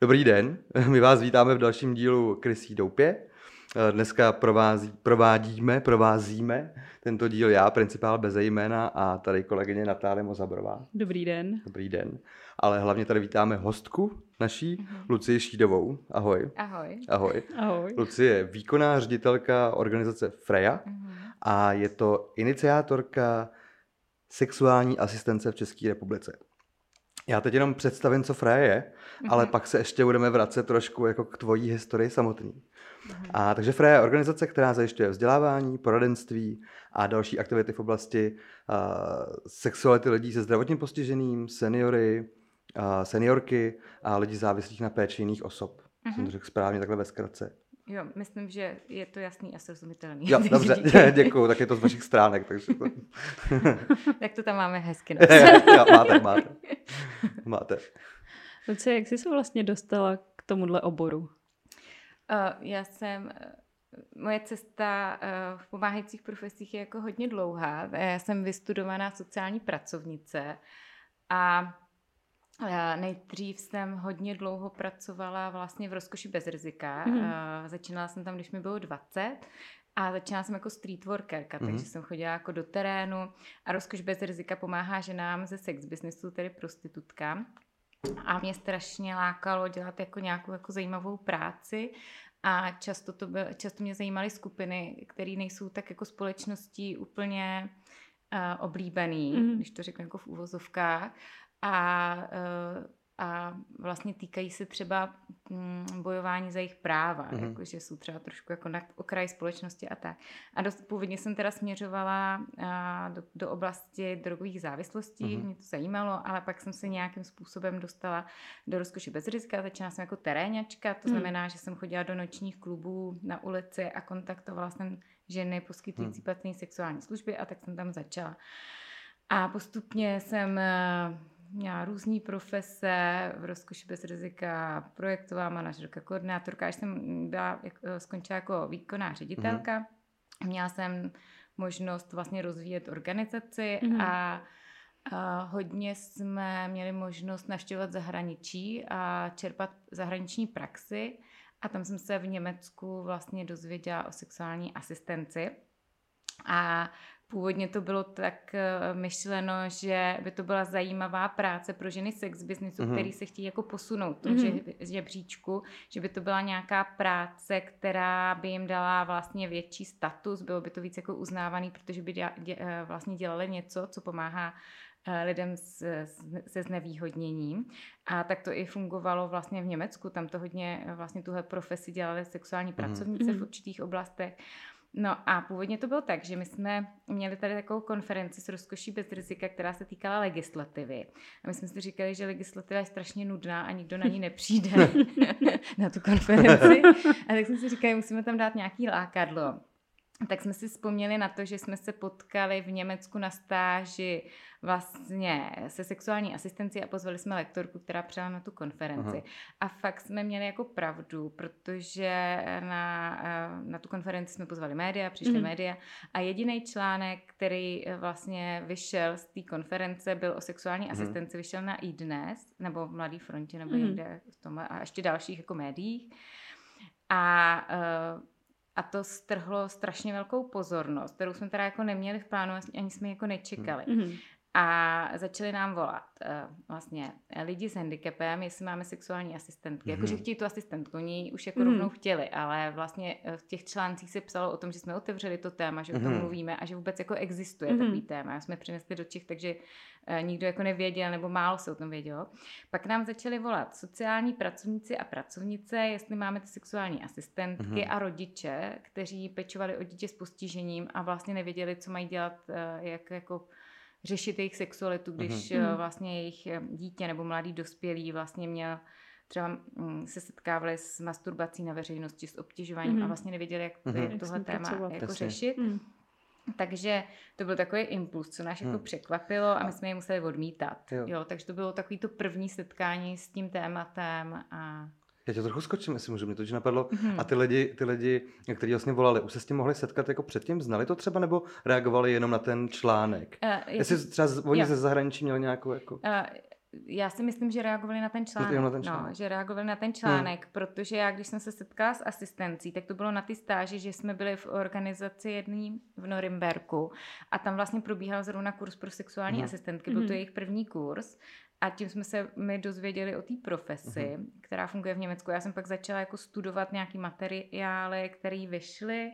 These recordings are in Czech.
Dobrý den, my vás vítáme v dalším dílu Krysí doupě. Dneska provází, provádíme, provázíme tento díl já, principál bez jména a tady kolegyně Natálie Mozabrová. Dobrý den. Dobrý den. Ale hlavně tady vítáme hostku naší, uh-huh. Lucii Šídovou. Ahoj. Ahoj. Ahoj. Ahoj. Lucie je výkonná ředitelka organizace Freja uh-huh. a je to iniciátorka sexuální asistence v České republice. Já teď jenom představím, co Freja je, mm-hmm. ale pak se ještě budeme vracet trošku jako k tvojí historii samotný. Mm-hmm. A takže Freja je organizace, která zajišťuje vzdělávání, poradenství a další aktivity v oblasti uh, sexuality lidí se zdravotním postižením, seniory, uh, seniorky a lidí závislých na péči jiných osob. Mm-hmm. Jsem to řekl správně takhle ve zkratce. Jo, myslím, že je to jasný a srozumitelný. Jo, dobře, děkuju, tak je to z vašich stránek. Takže to... tak to tam máme hezky. jo, máte, máte. máte. Lucie, jak jsi se vlastně dostala k tomuhle oboru? Uh, já jsem, uh, moje cesta uh, v pomáhajících profesích je jako hodně dlouhá. Já jsem vystudovaná sociální pracovnice a Nejdřív jsem hodně dlouho pracovala vlastně v rozkoši bez rizika. Mm-hmm. Začínala jsem tam, když mi bylo 20 a začínala jsem jako street workerka, mm-hmm. takže jsem chodila jako do terénu a rozkoš bez rizika pomáhá ženám ze sex businessu, tedy prostitutkám. A mě strašně lákalo dělat jako nějakou jako zajímavou práci a často, to byl, často mě zajímaly skupiny, které nejsou tak jako společností úplně uh, oblíbený, mm-hmm. když to řeknu jako v úvozovkách a, eh, a vlastně týkají se třeba mm, bojování za jejich práva, mm-hmm. jako, že jsou třeba trošku jako na okraji společnosti a tak. A dost, původně jsem teda směřovala a, do, do oblasti drogových závislostí, mm-hmm. mě to zajímalo, ale pak jsem se nějakým způsobem dostala do rozkoše bez rizika, začala jsem jako teréňačka, to mm. znamená, že jsem chodila do nočních klubů na ulici a kontaktovala jsem ženy poskytující mm. placené sexuální služby a tak jsem tam začala. A postupně jsem eh, měla různé profese, v rozkoši bez rizika, projektová manažerka, koordinátorka. Až jsem byla, eh, skončila jako výkonná ředitelka, mm-hmm. měla jsem možnost vlastně rozvíjet organizaci mm-hmm. a a hodně jsme měli možnost navštěvovat zahraničí a čerpat zahraniční praxi. A tam jsem se v Německu vlastně dozvěděla o sexuální asistenci. A Původně to bylo tak eh, myšleno, že by to byla zajímavá práce pro ženy sex businessu, mm-hmm. který se chtějí jako posunout mm-hmm. žebříčku, že by to byla nějaká práce, která by jim dala vlastně větší status, bylo by to víc jako uznávaný, protože by dě, dě, eh, vlastně dělali něco, co pomáhá eh, lidem se znevýhodněním. A tak to i fungovalo vlastně v Německu. Tam to hodně vlastně tuhle profesi dělali sexuální mhm. pracovnice mm-hmm. v určitých oblastech. No a původně to bylo tak, že my jsme měli tady takovou konferenci s rozkoší bez rizika, která se týkala legislativy. A my jsme si říkali, že legislativa je strašně nudná a nikdo na ní nepřijde na tu konferenci. A tak jsme si říkali, musíme tam dát nějaký lákadlo tak jsme si vzpomněli na to, že jsme se potkali v Německu na stáži vlastně se sexuální asistencí a pozvali jsme lektorku, která přijela na tu konferenci. Aha. A fakt jsme měli jako pravdu, protože na, eh, na tu konferenci jsme pozvali média, přišly mm. média a jediný článek, který eh, vlastně vyšel z té konference, byl o sexuální mm. asistenci, vyšel na iDnes, nebo v Mladý frontě, nebo mm. někde v tomhle, a ještě dalších jako médiích. A uh, a to strhlo strašně velkou pozornost, kterou jsme teda jako neměli v plánu, ani jsme jako nečekali. Mm-hmm. A začali nám volat uh, vlastně lidi s handicapem, jestli máme sexuální asistentky. Mm-hmm. Jakože chtějí tu asistentku, oni už jako mm-hmm. rovnou chtěli, ale vlastně eh, v těch článcích se psalo o tom, že jsme otevřeli to téma, že mm-hmm. o tom mhm. mluvíme a že vůbec jako existuje mm-hmm. takový téma. Já jsme přinesli do Čech, takže nikdo jako nevěděl, nebo málo se o tom vědělo. Pak nám začali volat sociální pracovníci a pracovnice, jestli máme ty sexuální asistentky mm-hmm. a rodiče, kteří pečovali o dítě s postižením a vlastně nevěděli, co mají dělat, uh, jak jako řešit jejich sexualitu, když mm-hmm. vlastně jejich eh, dítě nebo mladý dospělý vlastně měl třeba mm, se setkávali s masturbací na veřejnosti, s obtěžováním mm-hmm. a mhm. vlastně nevěděli, jak, mm-hmm. tohle téma jako řešit. Mm. Takže to byl takový impuls, co nás hmm. jako překvapilo a my jsme je museli odmítat. Jo. jo takže to bylo takový to první setkání s tím tématem a já tě trochu skočím, jestli můžu, mě to napadlo. Mm-hmm. A ty lidi, ty lidi, kteří vlastně volali, už se s tím mohli setkat jako předtím? Znali to třeba nebo reagovali jenom na ten článek? Uh, jestli, jestli třeba oni ze zahraničí měli nějakou jako... Uh, já si myslím, že reagovali na ten článek. Na ten článek. No, že reagovali na ten článek, hmm. protože já, když jsem se setkala s asistencí, tak to bylo na ty stáži, že jsme byli v organizaci jedný v Norimberku a tam vlastně probíhal zrovna kurz pro sexuální hmm. asistentky, byl to jejich první kurz a tím jsme se my dozvěděli o té profesi, uh-huh. která funguje v Německu. Já jsem pak začala jako studovat nějaký materiály, které vyšly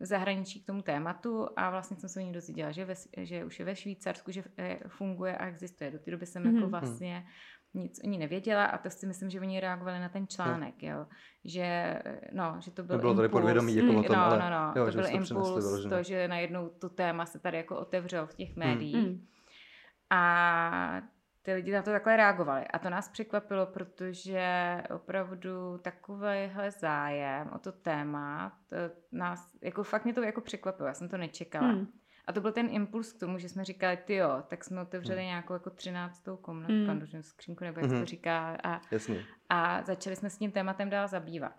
v zahraničí k tomu tématu a vlastně jsem se o ní dozvěděla, že, ve, že už je ve Švýcarsku, že eh, funguje a existuje. Do té doby jsem mm-hmm. jako vlastně nic o ní nevěděla a to si myslím, že oni reagovali na ten článek, jo. Že, no, že to byl Nebylo tady podvědomí jako o tom, no, ale no, no, jo, to byl impuls, to, že najednou to téma se tady jako otevřelo v těch médiích. Hmm. A ty lidi na to takhle reagovali. A to nás překvapilo, protože opravdu takovýhle zájem o to téma, to nás, jako fakt mě to jako překvapilo, já jsem to nečekala. Hmm. A to byl ten impuls k tomu, že jsme říkali, ty jo, tak jsme otevřeli hmm. nějakou jako třináctou komnatu, hmm. pandořinu skřínku, nebo jak hmm. to říká. A, Jasně. a začali jsme s tím tématem dál zabývat.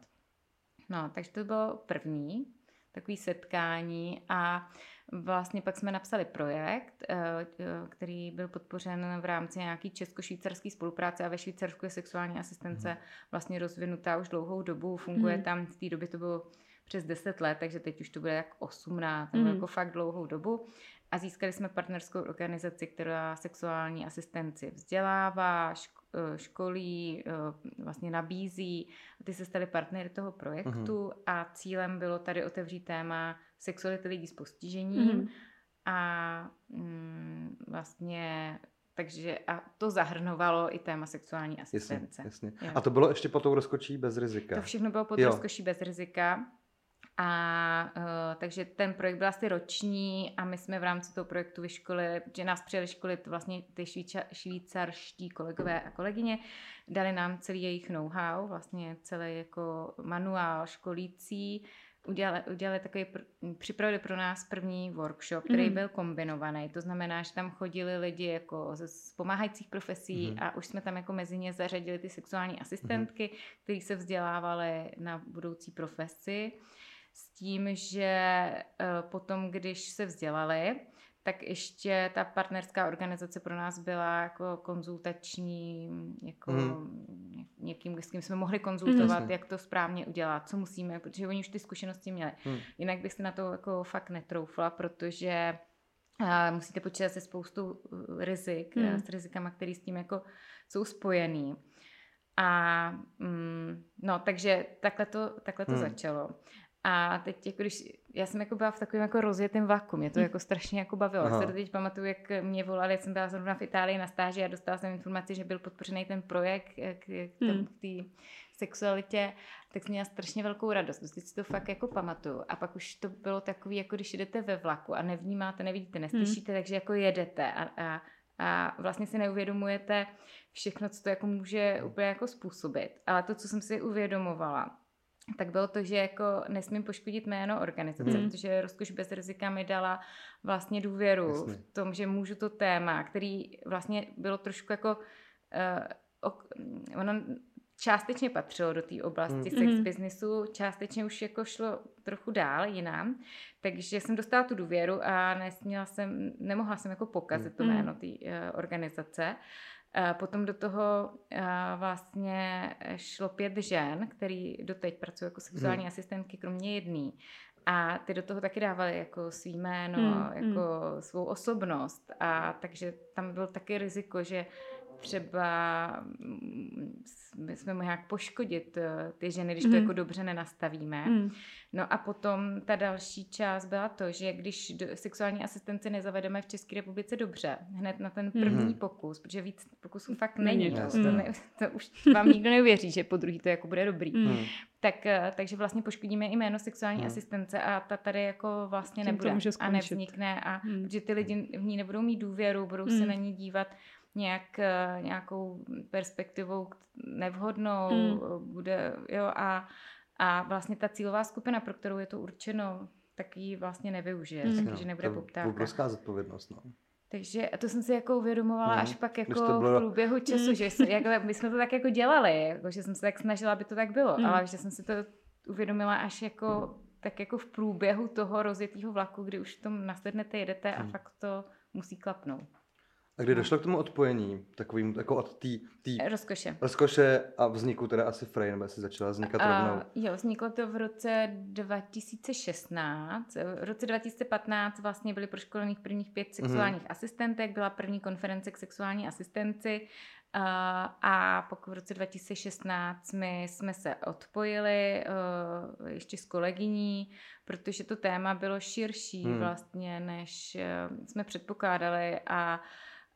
No, takže to bylo první takový setkání a Vlastně pak jsme napsali projekt, eh, eh, který byl podpořen v rámci nějaký česko-švýcarské spolupráce a ve Švýcarsku je sexuální asistence mhm. vlastně rozvinutá už dlouhou dobu, funguje hmm. tam, v té době to bylo přes 10 let, takže teď už to bude jak 18, hmm. jako fakt dlouhou dobu. A získali jsme partnerskou organizaci, která sexuální asistenci vzdělává, eh, školí, vlastně nabízí. Ty se staly partnery toho projektu hmm. a cílem bylo tady otevřít téma sexuality lidí s postižením mm-hmm. a mm, vlastně takže a to zahrnovalo i téma sexuální asistence. Jasně, jasně. A to bylo ještě pod tou rozkočí bez rizika? To všechno bylo pod jo. rozkoší bez rizika. A uh, takže ten projekt byl asi roční a my jsme v rámci toho projektu vyškolili, že nás přijeli školit vlastně ty švýča, švýcarští kolegové a kolegyně, dali nám celý jejich know-how, vlastně celý jako manuál školící, udělali, udělali takový, připravili pro nás první workshop, který mm. byl kombinovaný. To znamená, že tam chodili lidi jako z pomáhajících profesí mm. a už jsme tam jako mezi ně zařadili ty sexuální asistentky, mm. které se vzdělávaly na budoucí profesi s tím, že uh, potom, když se vzdělali, tak ještě ta partnerská organizace pro nás byla jako konzultační, jako mm. někým, s kým jsme mohli konzultovat, mm. jak to správně udělat, co musíme, protože oni už ty zkušenosti měli. Mm. Jinak bych si na to jako fakt netroufla, protože a musíte počítat se spoustou uh, rizik, mm. s rizikama, které s tím jako jsou spojený. A mm, no, takže takhle to, takhle to mm. začalo. A teď, jako když, já jsem jako byla v takovém jako rozjetém vaku, mě to hm. jako strašně jako bavilo. Aha. Já se teď pamatuju, jak mě volali, já jsem byla zrovna v Itálii na stáži a dostala jsem informaci, že byl podpořený ten projekt k, k, hmm. k té sexualitě, tak jsem měla strašně velkou radost. Teď si to fakt jako pamatuju. A pak už to bylo takový, jako když jdete ve vlaku a nevnímáte, nevidíte, neslyšíte, hmm. takže jako jedete a, a, a vlastně si neuvědomujete všechno, co to jako může úplně jako způsobit. Ale to, co jsem si uvědomovala, tak bylo to, že jako nesmím poškodit jméno organizace, mm. protože Rozkoš bez rizika mi dala vlastně důvěru Jasně. v tom, že můžu to téma, který vlastně bylo trošku jako uh, ok, ono částečně patřilo do té oblasti mm. sex mhm. businessu, částečně už jako šlo trochu dál jinam, takže jsem dostala tu důvěru a nesměla jsem, nemohla jsem jako pokazit mm. to jméno té uh, organizace. Potom do toho vlastně šlo pět žen, který doteď pracují jako sexuální hmm. asistentky, kromě jedný. A ty do toho taky dávaly jako svý jméno, hmm. jako hmm. svou osobnost. A takže tam bylo taky riziko, že třeba mm, jsme mohli nějak poškodit eh, ty ženy, když to mm. jako dobře nenastavíme. Mm. No a potom ta další část byla to, že když sexuální asistenci nezavedeme v České republice dobře, hned na ten první mm. pokus, protože víc pokusů fakt není, to, to, ne, to už vám nikdo neuvěří, že po druhý to jako bude dobrý. Mm. Tak, eh, takže vlastně poškodíme i jméno sexuální mm. asistence a ta tady jako vlastně Tím nebude a nevznikne a mm. protože ty lidi v ní nebudou mít důvěru, budou mm. se na ní dívat nějak, eh, nějakou perspektivou nevhodnou, mm. bude, jo, a, a vlastně ta cílová skupina, pro kterou je to určeno, tak ji vlastně nevyužije, mm. takže no, nebude poptávka. obrovská zodpovědnost, no. Takže to jsem si jako uvědomovala mm. až pak jako bylo... v průběhu času, mm. že se, jak, my jsme to tak jako dělali, jako, že jsem se tak snažila, aby to tak bylo, mm. ale že jsem si to uvědomila až jako tak jako v průběhu toho rozjetého vlaku, kdy už v tom nasednete, jedete a mm. fakt to musí klapnout. A kdy došlo k tomu odpojení, takovým jako od té rozkoše. rozkoše a vzniku teda asi Frey, nebo si začala vznikat rovnou? Uh, jo, vzniklo to v roce 2016. V roce 2015 vlastně byly proškolených prvních pět mhm. sexuálních mm-hmm. asistentek, byla první konference k sexuální asistenci a pokud v roce 2016 my jsme se odpojili uh, ještě s kolegyní, protože to téma bylo širší hmm. vlastně, než uh, jsme předpokládali a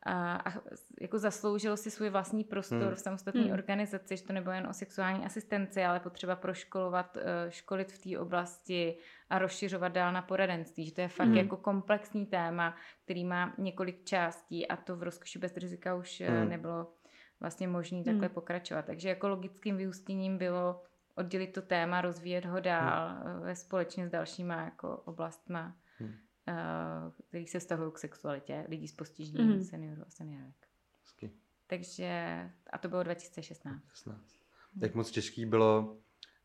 a, a jako zasloužilo si svůj vlastní prostor hmm. v samostatné hmm. organizaci, že to nebylo jen o sexuální asistenci, ale potřeba proškolovat, školit v té oblasti a rozšiřovat dál na poradenství, že to je fakt hmm. jako komplexní téma, který má několik částí a to v rozkoši bez rizika už hmm. nebylo vlastně možný takhle hmm. pokračovat. Takže jako logickým vyústěním bylo oddělit to téma, rozvíjet ho dál hmm. ve společně s dalšíma jako oblastma, hmm. Uh, který se vztahují k sexualitě lidí s postižením, hmm. seniorů a seniorek. Hezky. Takže, a to bylo 2016. 16. Hmm. Jak moc těžký bylo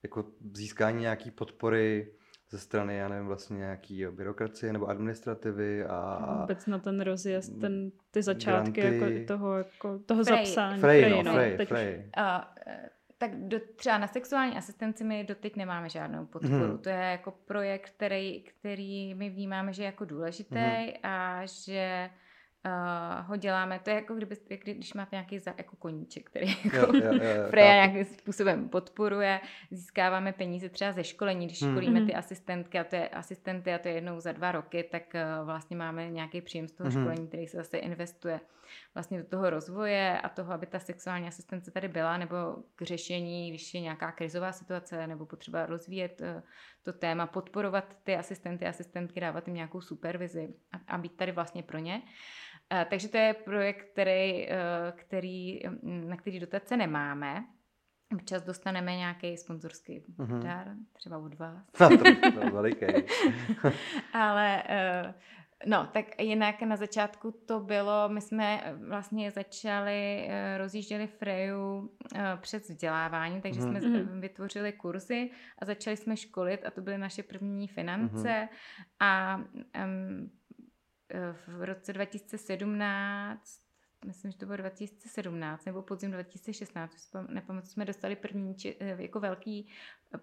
jako získání nějaký podpory ze strany, já nevím, vlastně nějaký byrokracie nebo administrativy a... Vůbec na ten rozjezd, ten, ty začátky granty. jako toho, jako, toho Frey. zapsání. Frey, Frey, no, Frey, teď Frey. Uh, tak do, třeba na sexuální asistenci my doteď nemáme žádnou podporu. Hmm. To je jako projekt, který, který my vnímáme, že je jako důležitý hmm. a že uh, ho děláme, to je jako kdyby, když máte nějaký za, jako koníček, který jako jo, jo, jo, Freja nějakým způsobem podporuje, získáváme peníze třeba ze školení, když hmm. školíme ty asistentky a to je asistenty a to je jednou za dva roky, tak uh, vlastně máme nějaký příjem z toho hmm. školení, který se zase investuje vlastně do toho rozvoje a toho, aby ta sexuální asistence tady byla, nebo k řešení, když je nějaká krizová situace, nebo potřeba rozvíjet uh, to téma, podporovat ty asistenty, asistentky, dávat jim nějakou supervizi a, a být tady vlastně pro ně. Uh, takže to je projekt, který, uh, který, na který dotace nemáme. Občas dostaneme nějaký sponzorský dar, třeba od vás. to, to veliký. Ale uh, No, tak jinak na začátku to bylo, my jsme eh, vlastně začali, eh, rozjížděli Freju eh, před vzděláváním, takže mm. jsme mm. vytvořili kurzy a začali jsme školit a to byly naše první finance mm. a um, v roce 2017 myslím, že to bylo 2017 nebo podzim 2016, nepamatuji, jsme dostali první eh, jako velký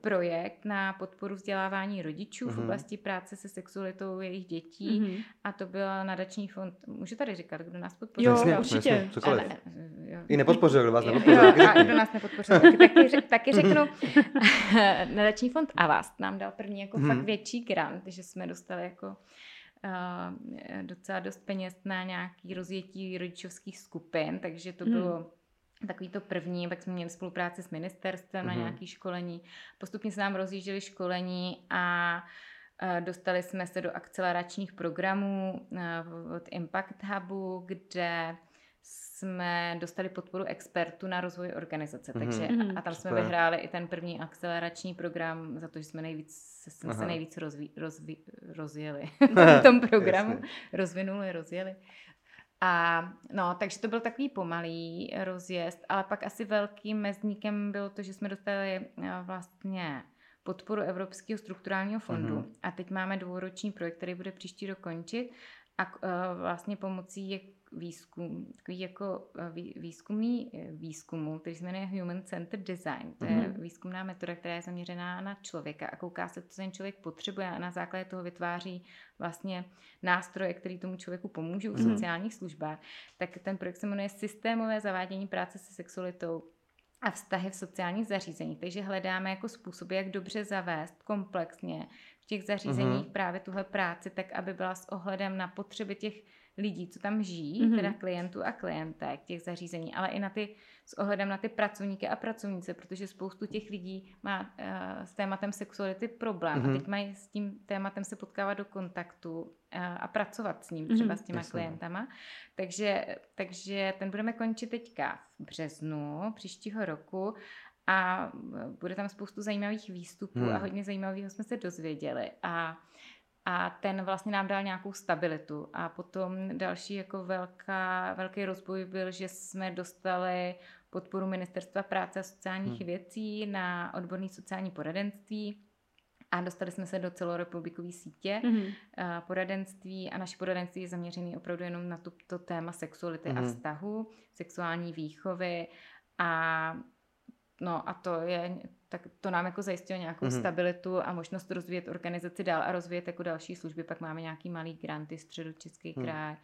projekt na podporu vzdělávání rodičů mm-hmm. v mhm. oblasti práce se sexualitou jejich dětí mm-hmm. a to byl nadační fond, můžu tady říkat, kdo nás podpořil? Jo, jasně, určitě. Jasně, jo. I nepodpořil, kdo vás nepodpořil. Jo, a kdo nás nepodpořil, taky, taky, taky řeknu. nadační fond Avast nám dal první jako mm-hmm. fakt větší grant, že jsme dostali jako uh, docela dost peněz na nějaký rozjetí rodičovských skupin, takže to hmm. bylo takový to první, pak jsme měli spolupráci s ministerstvem mm-hmm. na hmm. nějaké školení. Postupně se nám rozjížděli školení a dostali jsme se do akceleračních programů od Impact Hubu, kde jsme dostali podporu expertů na rozvoj organizace. Mm-hmm. Takže, a tam jsme Super. vyhráli i ten první akcelerační program za to, že jsme nejvíc, jsme se nejvíc rozví, rozví, rozjeli v tom programu. rozvinuli, rozjeli. A no, takže to byl takový pomalý rozjezd, ale pak asi velkým mezníkem bylo to, že jsme dostali eh, vlastně podporu Evropského strukturálního fondu mm-hmm. a teď máme dvouroční projekt, který bude příští dokončit a uh, vlastně pomocí výzkum, takový jako eh, výzkumný eh, výzkumu, který se jmenuje Human Centered Design. To je mm-hmm. výzkumná metoda, která je zaměřená na člověka a kouká se, co ten člověk potřebuje a na základě toho vytváří vlastně nástroje, které tomu člověku pomůžou v mm-hmm. sociálních službách. Tak ten projekt se jmenuje Systémové zavádění práce se sexualitou a vztahy v sociálních zařízeních. Takže hledáme jako způsoby, jak dobře zavést komplexně v těch zařízeních mm-hmm. právě tuhle práci, tak aby byla s ohledem na potřeby těch lidí, co tam žijí, mm-hmm. teda klientů a klientek těch zařízení, ale i na ty, s ohledem na ty pracovníky a pracovnice, protože spoustu těch lidí má uh, s tématem sexuality problém mm-hmm. a teď mají s tím tématem se potkávat do kontaktu uh, a pracovat s ním, třeba mm-hmm. s těma Jasně. klientama. Takže, takže ten budeme končit teďka v březnu příštího roku a bude tam spoustu zajímavých výstupů hmm. a hodně zajímavého jsme se dozvěděli a a ten vlastně nám dal nějakou stabilitu. A potom další jako velká, velký rozboj byl, že jsme dostali podporu Ministerstva práce a sociálních hmm. věcí na odborné sociální poradenství a dostali jsme se do celorepublikové sítě mm-hmm. poradenství a naše poradenství je zaměřené opravdu jenom na to, to téma sexuality mm-hmm. a mhm. vztahu, sexuální výchovy a no a to je, tak to nám jako zajistilo nějakou mm-hmm. stabilitu a možnost rozvíjet organizaci dál a rozvíjet jako další služby. Pak máme nějaký malý granty, středočeský mm. kraj,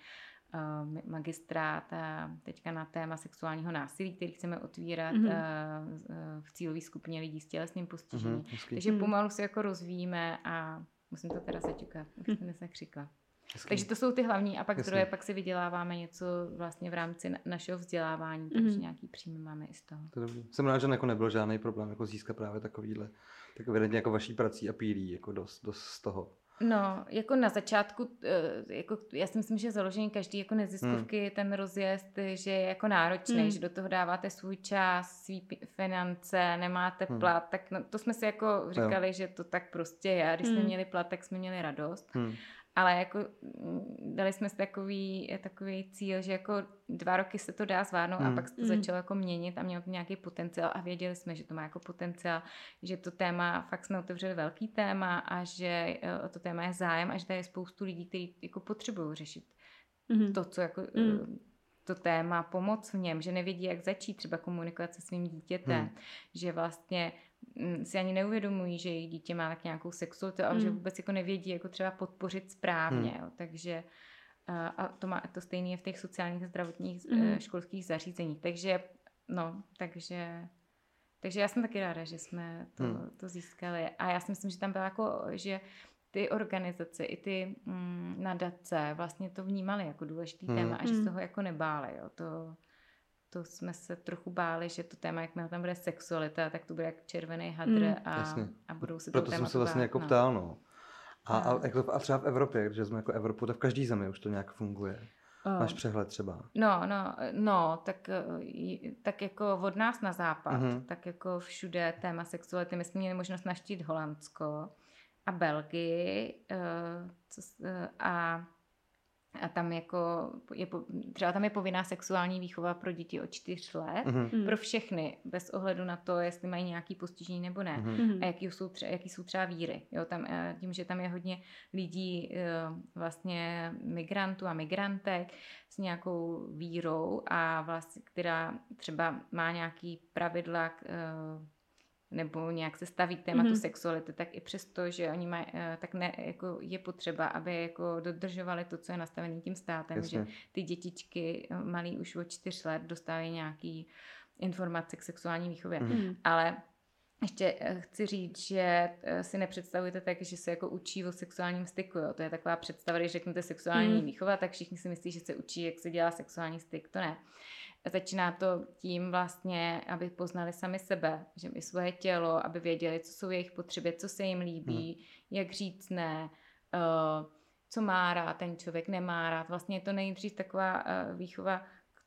uh, magistrát a teďka na téma sexuálního násilí, který chceme otvírat mm-hmm. uh, v cílové skupině lidí s tělesným postižením. Mm-hmm, Takže mhm. pomalu se jako rozvíjíme a musím to teda začekat, už jsem nekřikla. Hezký. Takže to jsou ty hlavní a pak Jasně. zdroje, pak si vyděláváme něco vlastně v rámci našeho vzdělávání, mm-hmm. takže nějaký příjmy máme i z toho. To dobrý. Jsem rád, že jako nebyl žádný problém jako získat právě takovýhle, tak evidentně jako vaší prací a pílí, jako dost, dost z toho. No, jako na začátku, eh, jako já si myslím, že založení každý jako neziskovky, hmm. ten rozjezd, že je jako náročný, hmm. že do toho dáváte svůj čas, svý finance, nemáte hmm. plat, tak no, to jsme si jako říkali, jo. že to tak prostě je. Když hmm. jsme měli plat, tak jsme měli radost. Hmm ale jako mm, dali jsme si takový, takový cíl, že jako dva roky se to dá zvládnout mm. a hmm. pak se to mm. začalo jako měnit a mělo to nějaký potenciál a věděli jsme, že to má jako potenciál, že to téma, fakt jsme otevřeli velký téma a že eh, o to téma je zájem a že tady je spoustu lidí, kteří jako potřebují řešit mm. to, co jako mm to téma, pomoc v něm, že nevědí, jak začít třeba komunikovat se svým dítětem, hmm. že vlastně si ani neuvědomují, že jejich dítě má tak nějakou sexualitu a hmm. že vůbec jako nevědí, jako třeba podpořit správně. Hmm. Jo. Takže a to, má, to stejné je v těch sociálních zdravotních hmm. školských zařízeních. Takže no, takže takže já jsem taky ráda, že jsme to, hmm. to získali. A já si myslím, že tam byla jako, že ty organizace i ty mm, nadace vlastně to vnímali jako důležitý hmm. téma a že se hmm. toho jako nebáli. Jo. To, to jsme se trochu báli, že to téma, jakmile tam bude sexualita, tak to bude jak červený hadr hmm. a, a budou se Proto jsem se vlastně jako no. ptal, no. A, a, a, jako, a třeba v Evropě, když jsme jako Evropu, tak v každý zemi už to nějak funguje. Oh. Máš přehled třeba? No, no, no, tak, eh, tak jako od nás na západ, mm-hmm. tak jako všude téma sexuality. My jsme měli možnost naštít Holandsko a Belgii eh, co, eh, a a tam jako, je, třeba tam je povinná sexuální výchova pro děti od čtyř let, mm-hmm. pro všechny, bez ohledu na to, jestli mají nějaký postižení nebo ne. Mm-hmm. A jaký jsou, třeba, jaký jsou třeba víry. Jo, tam, eh, tím, že tam je hodně lidí, vlastně migrantů a migrantek s nějakou vírou a vlastně, která třeba má nějaký pravidla, nebo nějak se staví k tématu mm-hmm. sexuality, tak i přesto, že oni mají, eh, tak ne, jako je potřeba, aby jako dodržovali to, co je nastavené tím státem, Jasně. že ty dětičky eh, malí už od čtyř let dostávají nějaký informace k sexuální výchově. Mm-hmm. Ale ještě eh, chci říct, že si nepředstavujete tak, že se jako učí o sexuálním styku. Jo. To je taková představa, když řeknete sexuální mm. výchova, tak všichni si myslí, že se učí, jak se dělá sexuální styk. To ne. Začíná to tím vlastně, aby poznali sami sebe, že i svoje tělo, aby věděli, co jsou jejich potřeby, co se jim líbí, hmm. jak říct ne, uh, co má rád ten člověk, nemá rád. Vlastně je to nejdřív taková uh, výchova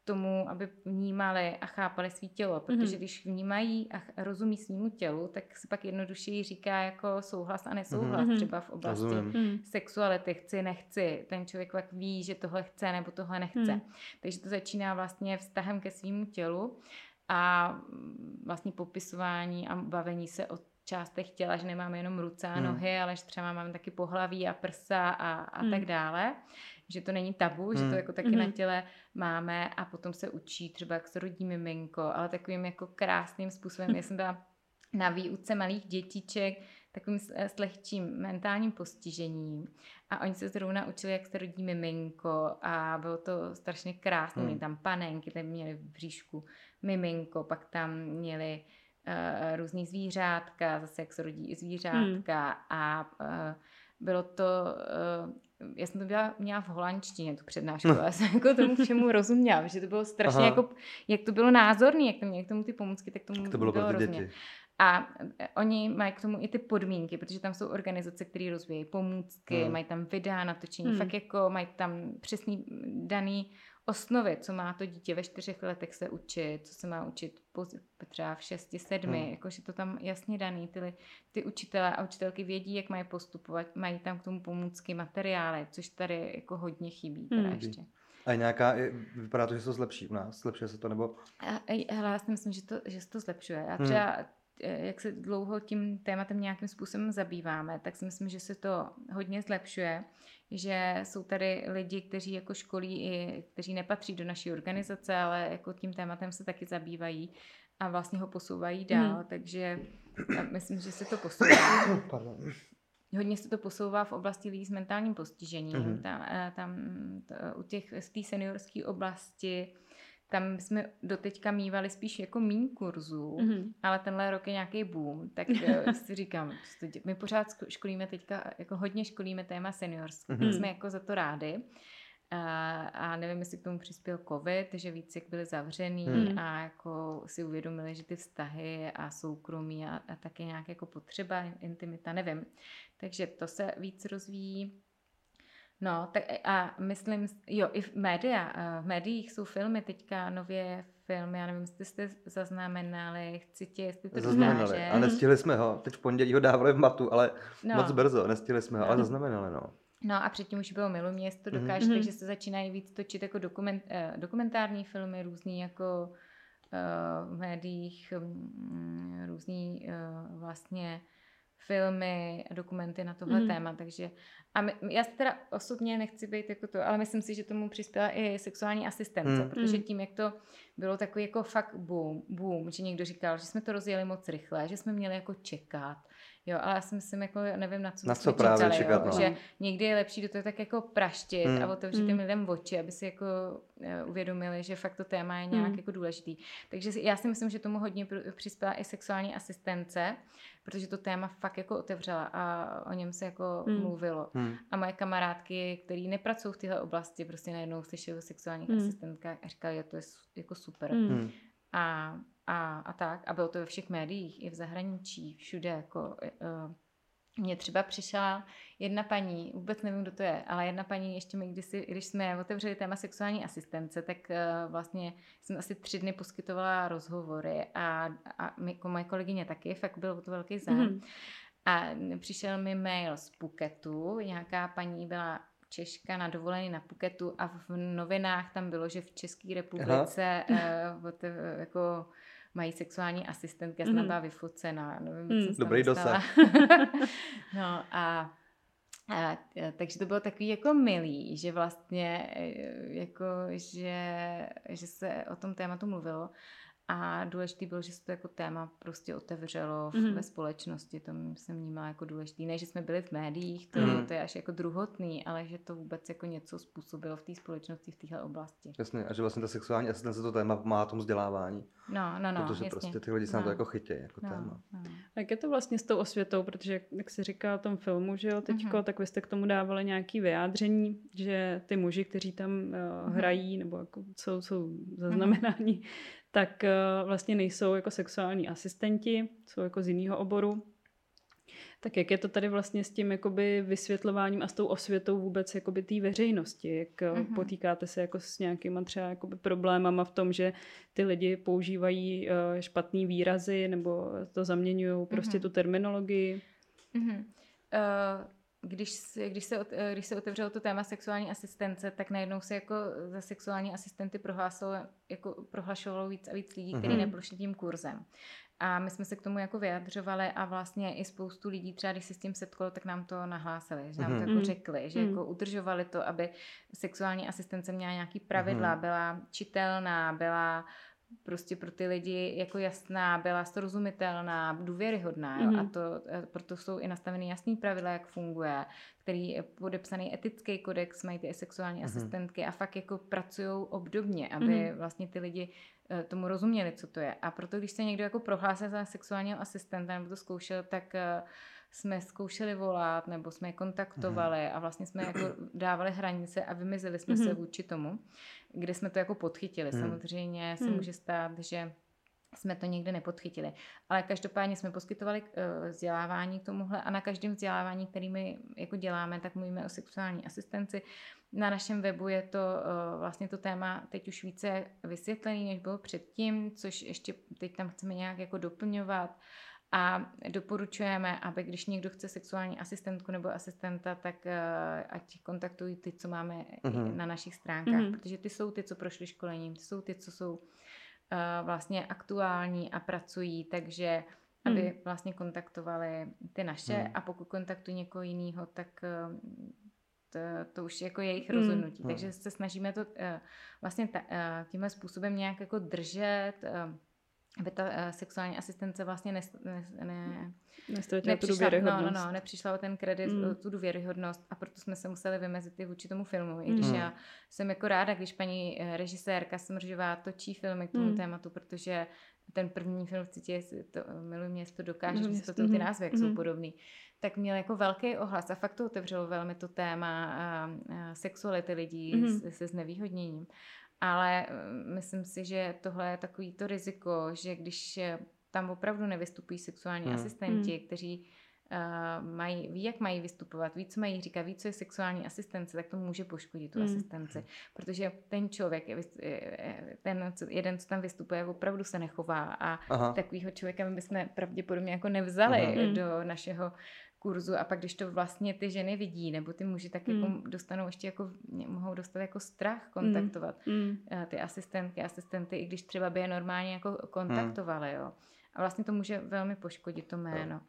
tomu, aby vnímali a chápali svý tělo, protože mm-hmm. když vnímají a rozumí svýmu tělu, tak se pak jednodušeji říká jako souhlas a nesouhlas, mm-hmm. třeba v oblasti mm-hmm. sexuality, chci, nechci. Ten člověk pak ví, že tohle chce nebo tohle nechce. Mm. Takže to začíná vlastně vztahem ke svýmu tělu a vlastně popisování a bavení se o částech těla, že nemáme jenom ruce a nohy, mm. ale že třeba máme taky pohlaví a prsa a, a mm. tak dále že to není tabu, hmm. že to hmm. jako taky hmm. na těle máme a potom se učí třeba, jak se rodí miminko, ale takovým jako krásným způsobem. Já jsem byla na výuce malých dětiček takovým s lehčím mentálním postižením a oni se zrovna učili, jak se rodí miminko a bylo to strašně krásné. Hmm. Měli tam panenky, tam měli v bříšku miminko, pak tam měli uh, různý zvířátka, zase jak se rodí i zvířátka hmm. a uh, bylo to, uh, já jsem to byla, měla v holandštině tu přednášku, no. já jsem jako tomu všemu rozuměla, že to bylo strašně Aha. jako, jak to bylo názorný, jak to měli k tomu ty pomůcky, tak tomu to bylo, bylo rozumět. A eh, oni mají k tomu i ty podmínky, protože tam jsou organizace, které rozvíjejí pomůcky, hmm. mají tam videa natočení, hmm. fakt jako mají tam přesný daný osnovy, co má to dítě ve čtyřech letech se učit, co se má učit třeba v šesti, sedmi, hmm. jakože to tam jasně daný. Ty, ty učitelé a učitelky vědí, jak mají postupovat, mají tam k tomu pomůcky, materiály, což tady jako hodně chybí teda hmm. ještě. A nějaká, vypadá to, že se to zlepší u nás? Zlepšuje se to, nebo? Hele, já si myslím, že, to, že se to zlepšuje. Já hmm. třeba hmm jak se dlouho tím tématem nějakým způsobem zabýváme, tak si myslím, že se to hodně zlepšuje, že jsou tady lidi, kteří jako školí i, kteří nepatří do naší organizace, ale jako tím tématem se taky zabývají a vlastně ho posouvají dál, hmm. takže myslím, že se to posouvá. Pardon. Hodně se to posouvá v oblasti lidí s mentálním postižením. Mm-hmm. Tam, tam u těch, z té seniorské oblasti tam jsme doteďka mývali spíš jako míň kurzů, mm-hmm. ale tenhle rok je nějaký boom, tak eh, si říkám, my pořád školíme teďka, jako hodně školíme téma seniorské, mm-hmm. jsme jako za to rádi. A, a nevím, jestli k tomu přispěl covid, že víc jak byli zavřený mm. a jako si uvědomili, že ty vztahy a soukromí a, a taky nějak jako potřeba, intimita, nevím. Takže to se víc rozvíjí. No, tak a myslím, jo, i v média, v médiích jsou filmy, teďka nově filmy, já nevím, jestli jste zaznamenali, chci tě, jestli to Zaznamenali, dokáže. a nestihli jsme ho, teď v pondělí ho dávali v matu, ale no. moc brzo, nestihli jsme ho, no. ale zaznamenali, no. No a předtím už bylo Milu město, dokáže, mm-hmm. takže se začínají víc točit jako dokument, eh, dokumentární filmy, různý jako uh, v médiích, um, různý uh, vlastně filmy a dokumenty na tohle mm. téma, takže a my, já teda osobně nechci být jako to, ale myslím si, že tomu přispěla i sexuální asistence, mm. protože tím, jak to bylo takový jako fakt boom, boom, že někdo říkal, že jsme to rozjeli moc rychle, že jsme měli jako čekat, Jo, ale já si myslím, jako nevím, na co, na co právě čekali, čekat, jo, no. že někdy je lepší do toho tak jako praštit hmm. a otevřít hmm. těm lidem oči, aby si jako uh, uvědomili, že fakt to téma je nějak hmm. jako důležitý. Takže já si myslím, že tomu hodně přispěla i sexuální asistence, protože to téma fakt jako otevřela a o něm se jako hmm. mluvilo. Hmm. A moje kamarádky, které nepracují v téhle oblasti, prostě najednou slyšeli o sexuálních hmm. asistentkách a říkali, že to je jako super. Hmm. A a, a tak. A bylo to ve všech médiích, i v zahraničí, všude. Jako, uh, mně třeba přišla jedna paní, vůbec nevím, kdo to je, ale jedna paní, ještě mi kdysi, když jsme otevřeli téma sexuální asistence, tak uh, vlastně jsem asi tři dny poskytovala rozhovory a, a my, jako moje kolegyně taky, fakt byl to velký zájem. Mm-hmm. A přišel mi mail z Puketu, nějaká paní byla Češka na dovolený na Puketu a v novinách tam bylo, že v České republice uh, jako mají sexuální asistentky, já jsem mm. byla vyfocená. Nevím, mm. Dobrý dosah. no a a, takže to bylo takový jako milý, že vlastně e, jako, že, že se o tom tématu mluvilo. A důležité bylo, že se to jako téma prostě otevřelo v, mm-hmm. ve společnosti. To jsem vnímala jako důležité. Ne, že jsme byli v médiích, to, mm. to je až jako druhotný, ale že to vůbec jako něco způsobilo v té společnosti v téhle oblasti. Jasně, a že vlastně ta sexuální asistence to téma má tomu vzdělávání. No, no, no. Protože jasně. prostě ty lidi se no. na to no. jako chytí jako no, téma. No. Jak je to vlastně s tou osvětou, protože jak se říká o tom filmu, že jo, teďko, mm-hmm. tak vy jste k tomu dávali nějaký vyjádření, že ty muži, kteří tam uh, mm-hmm. hrají, nebo jako jsou, jsou zaznamenáni, mm-hmm tak eh, vlastně nejsou jako sexuální asistenti, jsou jako z jiného oboru. Tak jak je to tady vlastně s tím jakoby vysvětlováním a s tou osvětou vůbec jakoby té veřejnosti? Jak mm-hmm. potýkáte se jako s nějakýma třeba jakoby problémama v tom, že ty lidi používají uh, špatný výrazy nebo to zaměňují prostě mm-hmm. tu terminologii? Mm-hmm. Uh když, když, se, když se otevřelo to téma sexuální asistence, tak najednou se jako za sexuální asistenty prohlásilo, jako prohlašovalo víc a víc lidí, kteří mm-hmm. neprošli tím kurzem. A my jsme se k tomu jako vyjadřovali a vlastně i spoustu lidí, třeba když se s tím setkalo, tak nám to nahlásili, že nám mm-hmm. to jako mhm. řekli, že mm-hmm. jako udržovali to, aby sexuální asistence měla nějaký pravidla, mm-hmm. byla čitelná, byla prostě pro ty lidi jako jasná, byla srozumitelná, důvěryhodná. Jo? Mm-hmm. A to, e, proto jsou i nastaveny jasný pravidla, jak funguje, který je podepsaný etický kodex, mají ty sexuální mm-hmm. asistentky a fakt jako pracují obdobně, aby mm-hmm. vlastně ty lidi e, tomu rozuměli, co to je. A proto, když se někdo jako prohlásil za sexuálního asistenta nebo to zkoušel, tak uh, jsme zkoušeli volat, nebo jsme je kontaktovali mm. a vlastně jsme jako dávali hranice a vymizeli jsme mm. se mhm. vůči tomu, kde jsme to jako podchytili. Mm. Samozřejmě se mm. může stát, že jsme to nikdy nepodchytili. Ale každopádně jsme poskytovali uh, vzdělávání k tomuhle a na každém vzdělávání, který my jako děláme, tak mluvíme o sexuální asistenci. Na našem webu je to uh, vlastně to téma teď už více vysvětlený, než bylo předtím, což ještě teď tam chceme nějak jako doplňovat. A doporučujeme, aby když někdo chce sexuální asistentku nebo asistenta, tak uh, ať kontaktují ty, co máme uh-huh. na našich stránkách, uh-huh. protože ty jsou ty, co prošli školením, ty jsou ty, co jsou uh, vlastně aktuální a pracují, takže aby hmm. vlastně kontaktovali ty naše hmm. a pokud kontaktují někoho jiného, tak eh, to, to už je jako jejich hmm. rozhodnutí. Hmm. Takže se snažíme to uh, vlastně ta, uh, tímhle způsobem nějak jako držet, uh, aby ta uh, sexuální asistence vlastně ne, ne, ne, nepřišla, tu důvěryhodnost. No, no, no, nepřišla o ten kredit, mm. o tu důvěryhodnost a proto jsme se museli vymezit i vůči tomu filmu. I když mm. já jsem jako ráda, když paní režisérka Smržová točí filmy k tomu mm. tématu, protože ten první film v Citě, to, Miluji město, dokáže, že to ty mhm. názvy, jak mm. jsou mhm. podobný, tak měl jako velký ohlas a fakt to otevřelo velmi to téma a, a sexuality lidí mm. se, se znevýhodněním. Ale mm, myslím si, že tohle je takový to riziko, že když tam opravdu nevystupují sexuální mm. asistenti, mm. kteří uh, mají, ví, jak mají vystupovat, ví, co mají říkat, ví, co je sexuální asistence, tak to může poškodit tu mm. asistenci. Protože ten člověk, ten jeden, co tam vystupuje, opravdu se nechová a Aha. takovýho člověka my bychom pravděpodobně jako nevzali mm. do našeho kurzu a pak když to vlastně ty ženy vidí, nebo ty muži tak jako mm. dostanou ještě jako, mohou dostat jako strach kontaktovat mm. ty asistentky, asistenty, i když třeba by je normálně jako kontaktovali, jo. A vlastně to může velmi poškodit to jméno.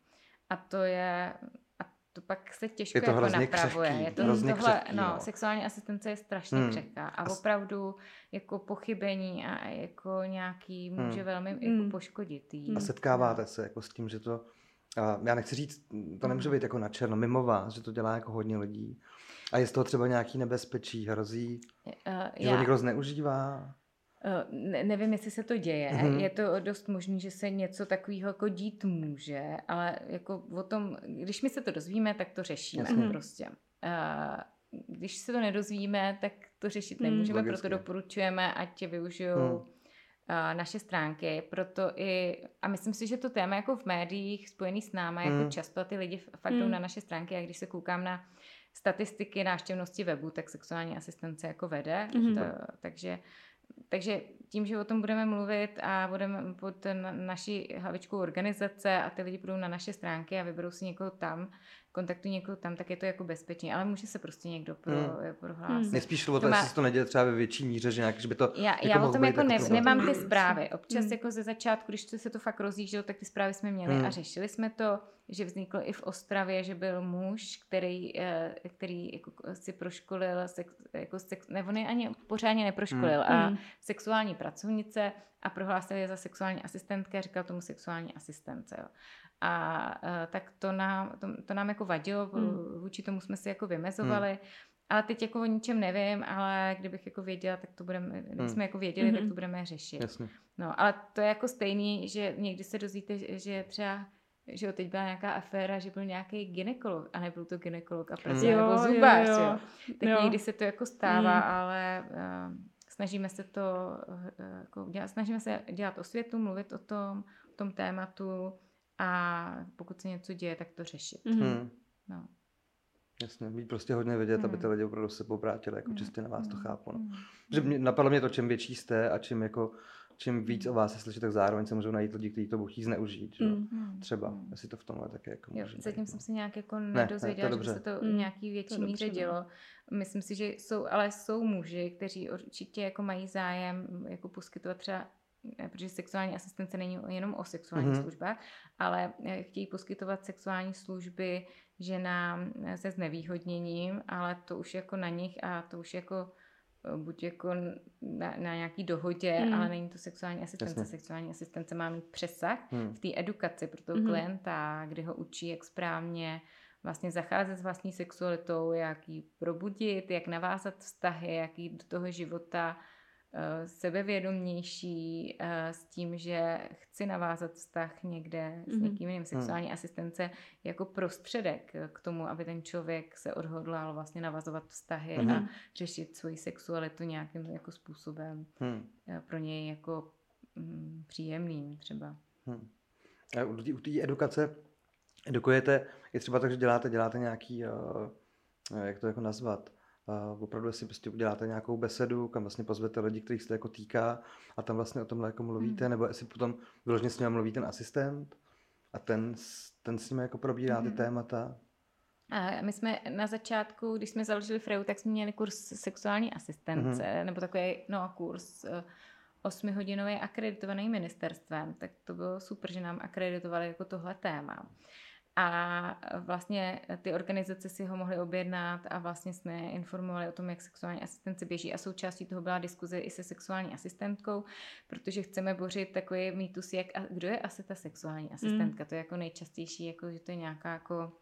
A to je, a to pak se těžko je to jako napravuje. Křehký, je to hrozně tohle, křehký, no, no. sexuální asistence je strašně hmm. křehká a opravdu jako pochybení a jako nějaký může hmm. velmi jako hmm. poškodit jí. A setkáváte se jako s tím, že to já nechci říct, to nemůže být jako na černo, mimo vás, že to dělá jako hodně lidí. A je z toho třeba nějaký nebezpečí, hrozí, uh, že já... to někdo zneužívá? Eh, ne, nevím, jestli se to děje. Mm-hmm. Je to dost možné, že se něco takového jako dít může, ale jako o tom, když my se to dozvíme, tak to řešíme Jasně. prostě. Uh, když se to nedozvíme, tak to řešit nemůžeme, mm, proto doporučujeme, ať využijou mm. Uh, naše stránky, proto i, a myslím si, že to téma jako v médiích spojený s náma, mm. jako hmm. často a ty lidi fakt jdou mm. na naše stránky a když se koukám na statistiky návštěvnosti webu, tak sexuální asistence jako vede, mm. to, takže takže tím, že o tom budeme mluvit a budeme pod naší hlavičkou organizace a ty lidi budou na naše stránky a vyberou si někoho tam, kontaktují někoho tam, tak je to jako bezpečný, ale může se prostě někdo pro, hmm. prohlásit. Hmm. Nespíš o to, jestli se to neděje třeba ve větší míře, že nějak, že by to Já, jako já o tom jako ne, nemám ty zprávy. Občas hmm. jako ze začátku, když to se to fakt rozjíždělo, tak ty zprávy jsme měli hmm. a řešili jsme to, že vznikl i v Ostravě, že byl muž, který, eh, který jako si proškolil, sex, jako sex, nebo ne, ani pořádně neproškolil hmm. a hmm. sexuální pracovnice a prohlásil je za sexuální asistentky a říkal tomu sexuální asistence. Jo. A uh, tak to nám, to, to nám jako vadilo, hmm. vůči tomu jsme si jako vymezovali. Hmm. Ale teď jako o ničem nevím, ale kdybych jako věděla, tak to budeme, kdybychom hmm. jako věděli, hmm. tak to budeme řešit. Jasně. No, ale to je jako stejný, že někdy se dozvíte, že třeba že jo, teď byla nějaká aféra, že byl nějaký ginekolog a nebyl to ginekolog a prostě hmm. nebo zubář, jo, jo. jo. Tak jo. někdy se to jako stává, hmm. ale uh, snažíme se to uh, jako dělat, snažíme se dělat osvětu, mluvit o tom, o tom tématu, a pokud se něco děje, tak to řešit. Mm-hmm. No. Jasně, mít prostě hodně vědět, mm. aby ty lidi opravdu se obrátili, jako mm. čistě na vás to hmm. chápu. No. Mm. Že mě, napadlo mě to, čím větší jste a čím jako čím víc o vás se slyší, tak zároveň se můžou najít lidi, kteří to budou chtít zneužít. Že? Mm. Třeba, mm. jestli to v tomhle také jako jo, Zatím být, jsem no. se nějak jako nedozvěděla, ne, ne, že se to v mm. nějaký větší míře no. dělo. Myslím si, že jsou, ale jsou muži, kteří určitě jako mají zájem jako poskytovat třeba protože sexuální asistence není jenom o sexuálních mm-hmm. službách, ale eh, chtějí poskytovat sexuální služby ženám eh, se znevýhodněním, ale to už jako na nich a to už jako buď jako na, na nějaký dohodě, mm. ale není to sexuální asistence. Jasně. Sexuální asistence má mít přesah mm. v té edukaci pro toho mm. klienta, kdy ho učí, jak správně vlastně zacházet s vlastní sexualitou, jak ji probudit, jak navázat vztahy, jak jít do toho života Eh, sebevědomější eh, s tím, že chci navázat vztah někde s mhm. někým jiným. Sexuální hmm. asistence jako prostředek k tomu, aby ten člověk se odhodlal vlastně navazovat vztahy hmm. a mhm. řešit svoji sexualitu nějakým jako způsobem hmm. pro něj jako mm, příjemným třeba. Hmm. A u té edukace edukujete, je třeba tak, že děláte, děláte nějaký, jak to jako nazvat, a opravdu si prostě uděláte nějakou besedu, kam vlastně pozvete lidi, kterých se to jako týká a tam vlastně o tomhle jako mluvíte, hmm. nebo jestli potom vyloženě s ním mluví ten asistent a ten, ten s ním jako probírá ty hmm. témata. A my jsme na začátku, když jsme založili Freu, tak jsme měli kurz sexuální asistence, mm-hmm. nebo takový no, kurz osmihodinový akreditovaný ministerstvem, tak to bylo super, že nám akreditovali jako tohle téma. A vlastně ty organizace si ho mohly objednat a vlastně jsme informovali o tom, jak sexuální asistence běží a součástí toho byla diskuze i se sexuální asistentkou, protože chceme bořit takový mýtus, jak, a kdo je asi ta sexuální asistentka. Mm. To je jako nejčastější, jako, že to je nějaká jako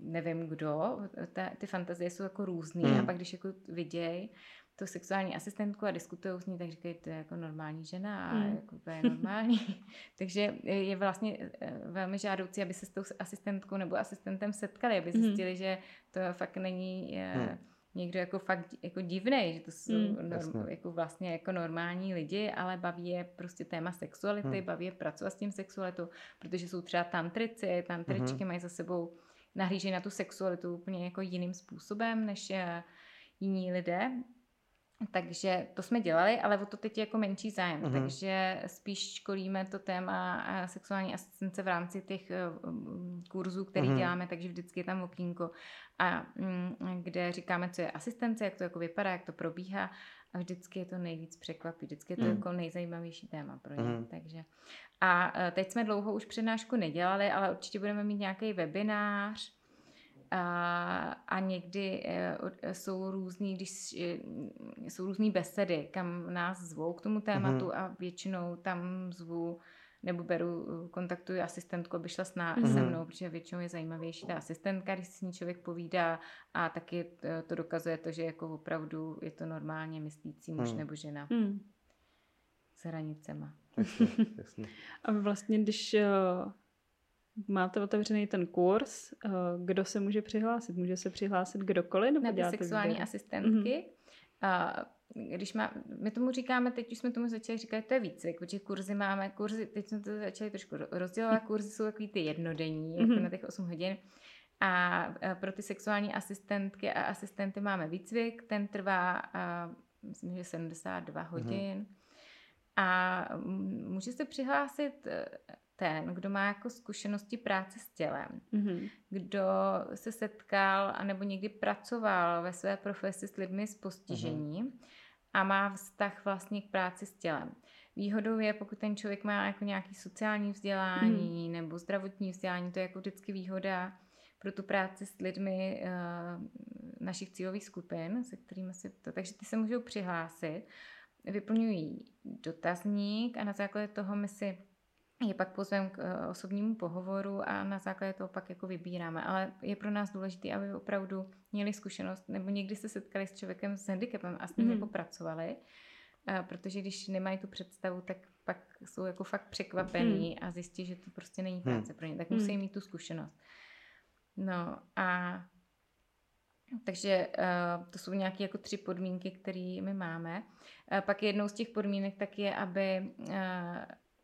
nevím kdo, ta, ty fantazie jsou jako různý mm. a pak když jako vidějí, tu sexuální asistentku a diskutují s ní, tak říkají, to je jako normální žena a mm. jako to je normální. Takže je vlastně eh, velmi žádoucí, aby se s tou asistentkou nebo asistentem setkali, aby hmm. zjistili, mm. že to fakt není mm. někdo jako fakt jako divný, že to jsou mm. norm, jako vlastně jako normální lidi, ale baví je prostě téma sexuality, mm. baví je pracovat s tím sexualitou, protože jsou třeba tantrici, tantričky mm. mají za sebou nahlížejí na tu sexualitu úplně jako jiným způsobem než eh, jiní lidé takže to jsme dělali, ale o to teď je jako menší zájem. Uh-huh. Takže spíš školíme to téma eh, sexuální asistence v rámci těch eh, mm, kurzů, který uh-huh. děláme, takže vždycky je tam okýnko, a mm, kde říkáme, co je asistence, jak to jako vypadá, jak to probíhá. A vždycky je to nejvíc překvapí, vždycky je to uh-huh. jako nejzajímavější téma pro ně. Uh-huh. Takže. A eh, teď jsme dlouho už přednášku nedělali, ale určitě budeme mít nějaký webinář, a, a někdy e, jsou různý, když e, jsou různý besedy, kam nás zvou k tomu tématu mm-hmm. a většinou tam zvu nebo beru, kontaktuji asistentku, aby šla s ná, mm-hmm. se mnou, protože většinou je zajímavější ta asistentka, když s ní člověk povídá a taky to dokazuje to, že jako opravdu je to normálně myslící muž mm. nebo žena mm. s hranicema. Jasně, jasně. A vlastně, když máte otevřený ten kurz, eh, kdo se může přihlásit? Může se přihlásit kdokoliv? Nebo Na ty sexuální výběr? asistentky. Mm-hmm. když má, my tomu říkáme, teď už jsme tomu začali říkat, to je výcvik, protože kurzy máme, kurzy, teď jsme to začali trošku rozdělovat, kurzy jsou takový ty jednodenní, mm-hmm. jako na těch 8 hodin. A pro ty sexuální asistentky a asistenty máme výcvik, ten trvá, myslím, že 72 hodin. Mm-hmm. A může se přihlásit e, ten, kdo má jako zkušenosti práce s tělem, mm-hmm. kdo se setkal anebo někdy pracoval ve své profesi s lidmi s postižením mm-hmm. a má vztah vlastně k práci s tělem. Výhodou je, pokud ten člověk má jako nějaký sociální vzdělání mm. nebo zdravotní vzdělání, to je jako vždycky výhoda pro tu práci s lidmi uh, našich cílových skupin, se kterými si to, takže ty se můžou přihlásit, vyplňují dotazník a na základě toho my si je pak pozvem k eh, osobnímu pohovoru a na základě toho pak jako vybíráme. Ale je pro nás důležité, aby opravdu měli zkušenost nebo někdy se setkali s člověkem s handicapem a s ním mm. jako pracovali. A protože když nemají tu představu, tak pak jsou jako fakt překvapení mm. a zjistí, že to prostě není hmm. práce mm. pro ně. Tak mm. musí mít tu zkušenost. No a takže uh, to jsou nějaké jako tři podmínky, které my máme. Uh, pak jednou z těch podmínek tak je, aby uh,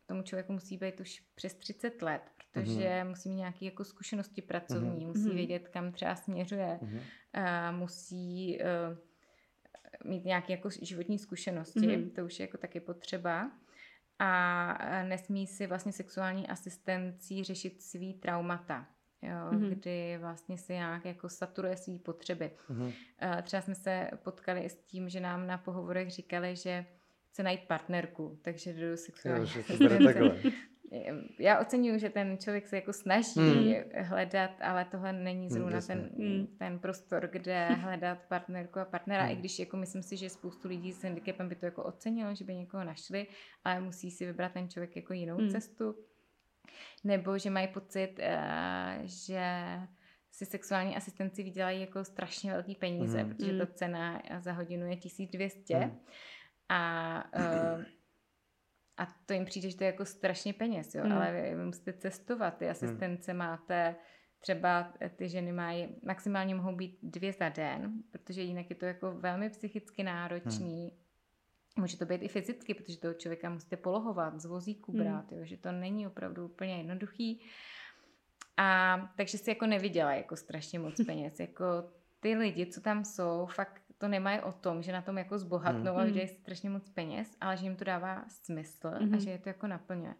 tomu člověku musí být už přes 30 let, protože mm-hmm. musí mít nějaké jako zkušenosti pracovní, mm-hmm. musí mhm. vědět, kam třeba směřuje, mm-hmm. uh, musí uh, mít nějaké jako životní zkušenosti, mm-hmm. to už je jako taky potřeba. A nesmí si vlastně sexuální asistencí řešit svý traumata. Jo, mm-hmm. kdy vlastně si nějak jako saturuje své potřeby. Mm-hmm. Třeba jsme se potkali s tím, že nám na pohovorech říkali, že chce najít partnerku, takže jdu sexuální jo, Já oceňuji, že ten člověk se jako snaží mm. hledat, ale tohle není hmm, zrovna mm, ten, mm. ten prostor, kde hledat partnerku a partnera, mm. i když jako myslím si, že spoustu lidí s handicapem by to jako ocenilo, že by někoho našli, ale musí si vybrat ten člověk jako jinou mm. cestu. Nebo že mají pocit, uh, že si sexuální asistenci vydělají jako strašně velký peníze, mm. protože ta hmm. cena za hodinu je 1200. Mm a, uh, a to jim přijde, že to je jako strašně peněz, jo, mm. ale vy musíte cestovat, ty hmm. asistence mm. máte, třeba ty ženy mají, maximálně mohou být dvě za den, protože jinak je to jako velmi psychicky náročný. Mm. Může to být i fyzicky, protože toho člověka musíte polohovat, z vozíku hmm. brát, jo, že to není opravdu úplně jednoduchý. A takže si jako neviděla jako strašně moc peněz. Jako ty lidi, co tam jsou, fakt to nemají o tom, že na tom jako zbohatnou mm. a vydělají strašně moc peněz, ale že jim to dává smysl mm. a mhm. že je to jako naplňuje.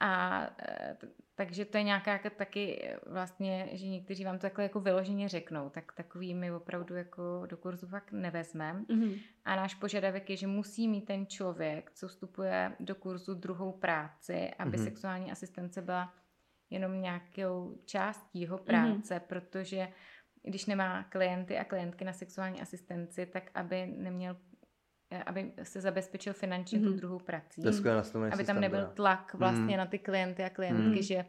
A eh, takže to je nějaká jako taky vlastně, že někteří vám to takhle jako vyloženě řeknou, tak takový my opravdu jako do kurzu fakt nevezmeme. Mm-hmm. A náš požadavek je, že musí mít ten člověk, co vstupuje do kurzu druhou práci, aby mm-hmm. sexuální asistence byla jenom nějakou částí jeho práce, mm-hmm. protože když nemá klienty a klientky na sexuální asistenci, tak aby neměl eh, aby se zabezpečil finančně mm-hmm. tu mhm. druhou prací. Aby tam nebyl tlak vlastně mm. na ty klienty a klientky, mm. že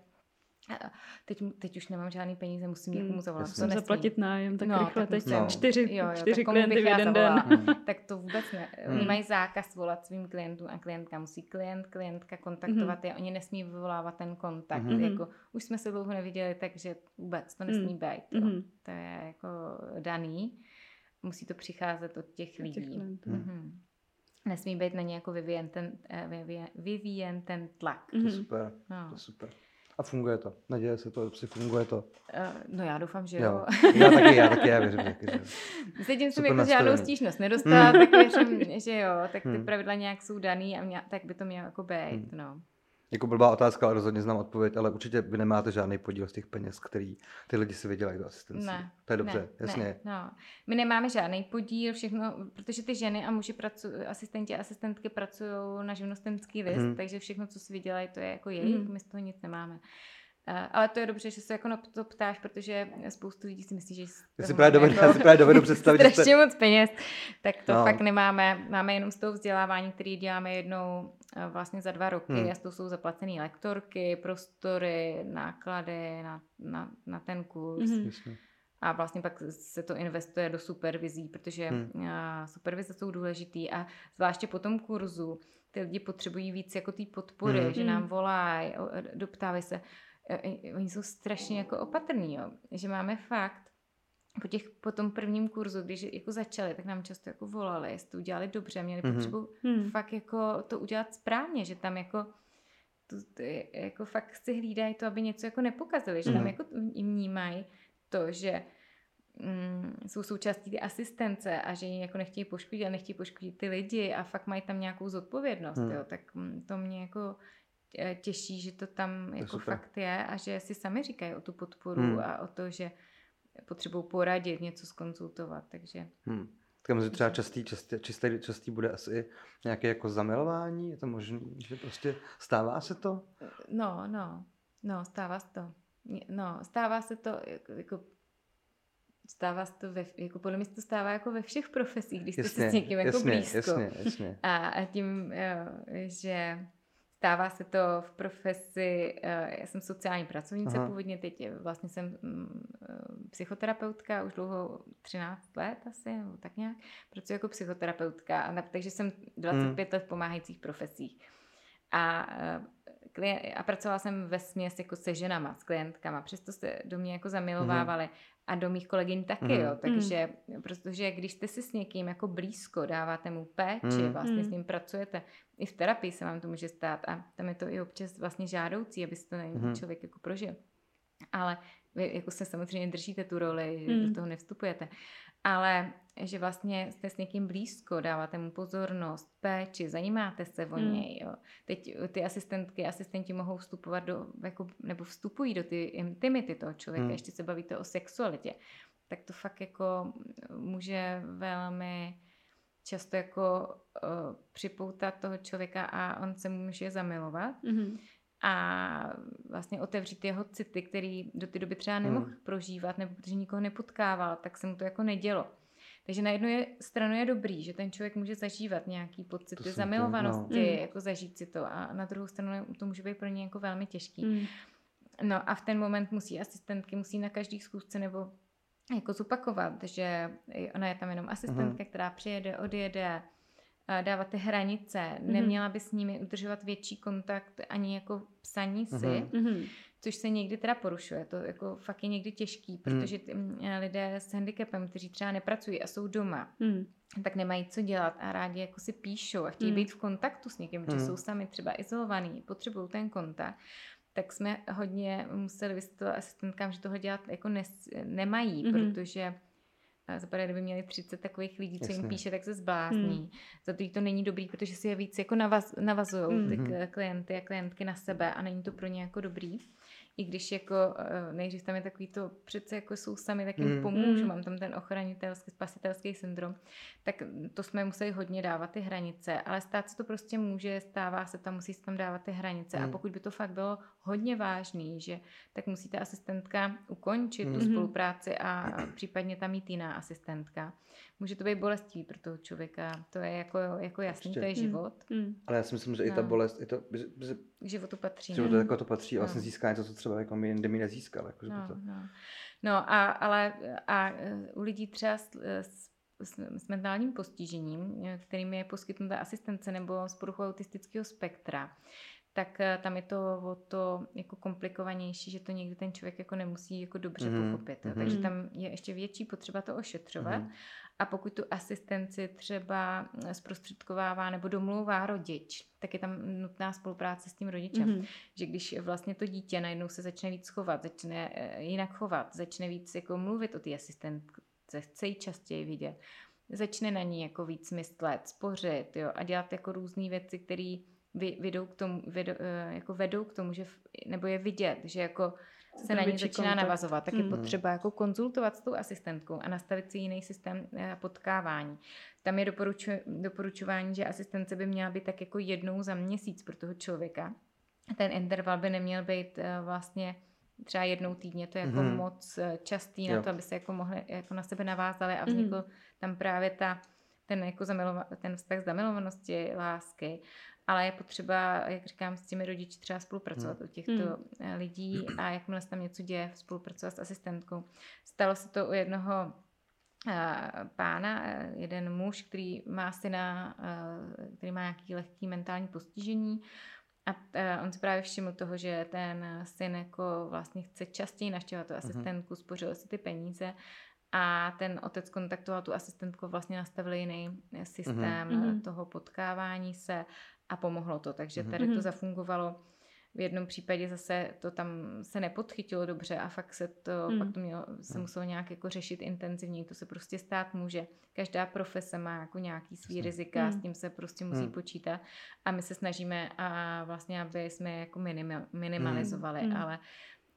Teď, teď už nemám žádný peníze, musím hmm. někomu zavolat. Musím zaplatit nájem, tak no, rychle teď no. čtyři, jo, jo, čtyři klienty v jeden den. Hmm. tak to vůbec ne. Hmm. Oni mají zákaz volat svým klientům a klientka musí klient, klientka kontaktovat hmm. je. Oni nesmí vyvolávat ten kontakt. Hmm. Jako, už jsme se dlouho neviděli, takže vůbec to nesmí hmm. být. Hmm. To je jako daný. Musí to přicházet od těch lidí. Těch hmm. Nesmí být na ně jako vyvíjen ten, eh, vyvíjen, vyvíjen ten tlak. To je super. No. To je super. A funguje to. Naděje se to, si funguje to. Uh, no já doufám, že jo. jo. Já taky, já taky, já věřím taky, že Zatím jsem jako žádnou stížnost nedostala, tak věřím, že jo. Tak ty hmm. pravidla nějak jsou daný a mě, tak by to mělo jako být, hmm. no. Jako blbá otázka, ale rozhodně znám odpověď, ale určitě vy nemáte žádný podíl z těch peněz, který ty lidi si vydělají do asistence. Ne, to je dobře, ne, jasně. Ne, no. My nemáme žádný podíl, všechno, protože ty ženy a muži pracují, asistenti a asistentky pracují na živnostenský list, mm. takže všechno, co si vydělají, to je jako jejich, mm. my z toho nic nemáme. Eh, ale to je dobře, že se jako na to ptáš, protože spoustu lidí si myslí, že já si právě dovedu, jako, já si právě dovedu představit, strašně jste... moc peněz, tak to no. fakt nemáme. Máme jenom z toho vzdělávání, který děláme jednou eh, vlastně za dva roky hmm. a z toho jsou zaplacené lektorky, prostory, náklady na, na, na ten kurz. Hmm. A vlastně pak se to investuje do supervizí, protože hmm. Eh, supervize jsou důležitý a zvláště po tom kurzu ty lidi potřebují víc jako té podpory, hmm. že nám hmm. volají, doptávají se, oni jsou strašně jako opatrní, jo. že máme fakt, po, těch, po tom prvním kurzu, když jako začali, tak nám často jako volali, jestli to udělali dobře, měli mm-hmm. potřebu hmm. fakt jako to udělat správně, že tam jako to, to, jako fakt si hlídají to, aby něco jako nepokazili, že mm-hmm. tam mhm. jako vnímají to, že mm, jsou součástí ty asistence a že ji jako nechtějí poškodit a nechtějí poškodit ty lidi a fakt mají tam nějakou zodpovědnost, mm. jo, tak mm, to mě jako těší, že to tam jako super. fakt je a že si sami říkají o tu podporu hmm. a o to, že potřebují poradit, něco skonzultovat, takže... Hmm. Tak mezi třeba častý, častý, častý, častý bude asi nějaké jako zamilování, je to možné, že prostě stává se to? No, no, no, stává se to. No, stává se to jako stává se to ve, jako podle mě se to stává jako ve všech profesích, když jasně, jste s někým jako jasně, blízko. Jasně, jasně. A, a tím, jo, že Stává se to v profesi, eh, já jsem sociální pracovnice Aha. původně, teď vlastně jsem mm, eh, psychoterapeutka, už dlouho 13 let asi, nebo tak nějak, pracuji jako psychoterapeutka, takže jsem 25 hmm. let v pomáhajících profesích. A eh, a pracovala jsem ve směs jako se ženama, s klientkama, přesto se do mě jako zamilovávali mm. A do mých kolegyň taky, mm. jo, mhm. takže, mm. protože když jste si s někým jako blízko, dáváte mu péči, mm. vlastně s mhm. ním pracujete, i v terapii se vám to může stát a tam je to i občas vlastně žádoucí, aby si to mm. člověk jako prožil. Ale vy jako se samozřejmě držíte tu roli, mm. do toho nevstupujete ale že vlastně jste s někým blízko, dáváte mu pozornost, péči, zajímáte se o hmm. něj. Jo. Teď ty asistentky, asistenti mohou vstupovat do, jako, nebo vstupují do ty intimity toho člověka, hmm. ještě se bavíte o sexualitě. Tak to fakt jako může velmi často jako uh, připoutat toho člověka a on se může zamilovat. Mm-hmm a vlastně otevřít jeho city, který do té doby třeba nemohl hmm. prožívat, nebo protože nikoho nepotkával, tak se mu to jako nedělo. Takže na jednu je, stranu je dobrý, že ten člověk může zažívat nějaký pocity zamilovanosti, no. jako zažít si to a na druhou stranu to může být pro ně jako velmi těžký. Hmm. No a v ten moment musí asistentky, musí na každý schůzce nebo jako zopakovat, že ona je tam jenom asistentka, hmm. která přijede, odjede, dávat ty hranice, mm-hmm. neměla by s nimi udržovat větší kontakt ani jako psaní si, mm-hmm. což se někdy teda porušuje. To jako fakt je někdy těžký, mhm. protože ty lidé s handicapem, kteří třeba nepracují a jsou doma, mm. tak nemají co dělat a rádi jako si píšou a chtějí mm. být v kontaktu s někým, protože mm. jsou sami třeba izolovaní, potřebují ten kontakt tak jsme hodně museli vysvětlovat asistentkám, že tohle dělat jako nes, nemají, mm-hmm. protože zapadá, kdyby měli 30 takových lidí, co jim píše, tak se zblázní. Hmm. Za to to není dobrý, protože si je víc jako navaz, navazují hmm. ty klienty a klientky na sebe a není to pro ně jako dobrý i když jako eh, nejdřív tam je takový to, přece jako jsou sami, tak jim mm. pomůžu, mm. mám tam ten ochranitelský, spasitelský syndrom, tak to jsme museli hodně dávat ty hranice, ale stát se to prostě může, stává se tam, musí se tam dávat ty hranice mm. a pokud by to fakt bylo hodně vážný, že tak musí ta asistentka ukončit mm. tu spolupráci a případně tam mít jiná asistentka. Může to být bolestivý pro toho člověka, to je jako, jako jasný, Určitě. to je život. Mm. Ale já si myslím, že no. i ta no. bolest, i to, že, k životu patří. Životu no. jako to patří a vlastně no. získá něco, co třeba jako mi jindy mi nezískal. Jako, no, to... no. no a, ale a u lidí třeba s, s, s, s mentálním postižením, kterým je poskytnuta asistence nebo z poruchou autistického spektra, tak eh, tam je to o to jako komplikovanější, že to někdy ten člověk jako nemusí jako dobře mm. pochopit. Mm. Takže tam je ještě větší potřeba to ošetřovat. Mm. A pokud tu asistenci třeba eh, zprostředkovává nebo domlouvá rodič, tak je tam nutná spolupráce s tím rodičem. Mm-hmm. Že když vlastně to dítě najednou se začne víc chovat, začne eh, jinak chovat, začne víc jako mluvit o té asistentce, chce ji častěji vidět, začne na ní jako víc myslet, spořit jo, a dělat jako různé věci, které vedou k tomu, vedou, eh, jako vedou k tomu, že, nebo je vidět, že jako se na ní začíná kontakt. navazovat, tak je hmm. potřeba jako konzultovat s tou asistentkou a nastavit si jiný systém eh, potkávání. Tam je doporuču, doporučování, že asistence by měla být tak jako jednou za měsíc pro toho člověka. Ten interval by neměl být eh, vlastně třeba jednou týdně, to je jako hmm. moc častý jo. na to, aby se jako mohli jako na sebe navázali a vznikl hmm. tam právě ta ten, jako zamilova, ten vztah zamilovanosti, lásky ale je potřeba, jak říkám, s těmi rodiči třeba spolupracovat hmm. u těchto hmm. lidí a jakmile se tam něco děje, spolupracovat s asistentkou. Stalo se to u jednoho eh, pána, eh, jeden muž, který má syna, který má nějaký lehký mentální postižení a on si právě všiml toho, že ten syn jako vlastně chce častěji naštěvat tu mhm. asistentku, spořil si ty peníze a ten otec kontaktoval tu asistentku, vlastně nastavil jiný systém mm-hmm. toho potkávání se a pomohlo to. Takže mhm. tady to mhm. zafungovalo. V jednom případě zase to tam se nepodchytilo dobře a fakt se to, mm. pak to mělo, se mhm. muselo nějak jako řešit intenzivněji. To se prostě stát může. Každá profese má jako nějaký svý rizika, mm. s tím se prostě musí mm. počítat a my se snažíme a vlastně, aby jsme jako minim, minimalizovali, mm. ale